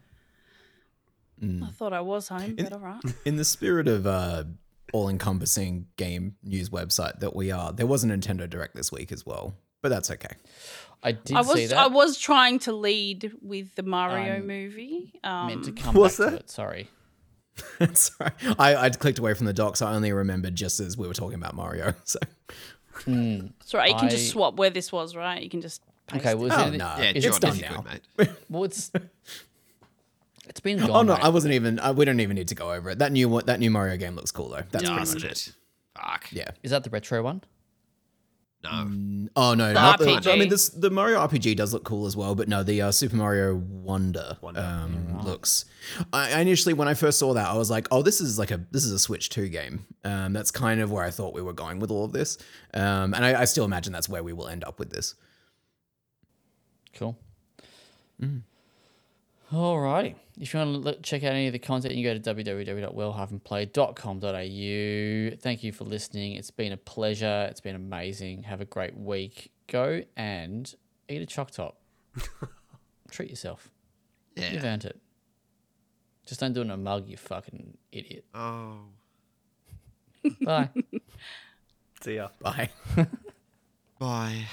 I thought I was home, but all right. In the spirit of uh, all-encompassing game news website that we are, there was a Nintendo Direct this week as well, but that's okay. I did I see was that. I was trying to lead with the Mario Um, movie. meant to Um, come What's back to that? it. Sorry. Sorry, I I clicked away from the docs. I only remembered just as we were talking about Mario. So That's right. You can I- just swap where this was, right? You can just. Paste Okay, it. was Oh, it? no. Yeah, is it's it done now. could, mate. Well, it's it's been gone. Oh no, mate. I wasn't even. Uh, we don't even need to go over it. That new one, that new Mario game looks cool though. That's pretty much it. it? Fuck. Yeah. Is that the retro one? No. Oh no, not the. I mean, this the Mario RPG does look cool as well, but no, the uh, Super Mario Wonder, um, looks. I, I initially, when I first saw that, I was like, "Oh, this is like a this is a Switch Two game." Um, that's kind of where I thought we were going with all of this, um, and I, I still imagine that's where we will end up with this. Cool. Mm. Alrighty. If you want to look, check out any of the content, you go to www.wellplayed.com.au. Thank you for listening. It's been a pleasure. It's been amazing. Have a great week. Go and eat a choc top. Treat yourself. Yeah. You've earned it. Just don't do it in a mug, you fucking idiot. Oh. Bye. See ya. Bye. Bye.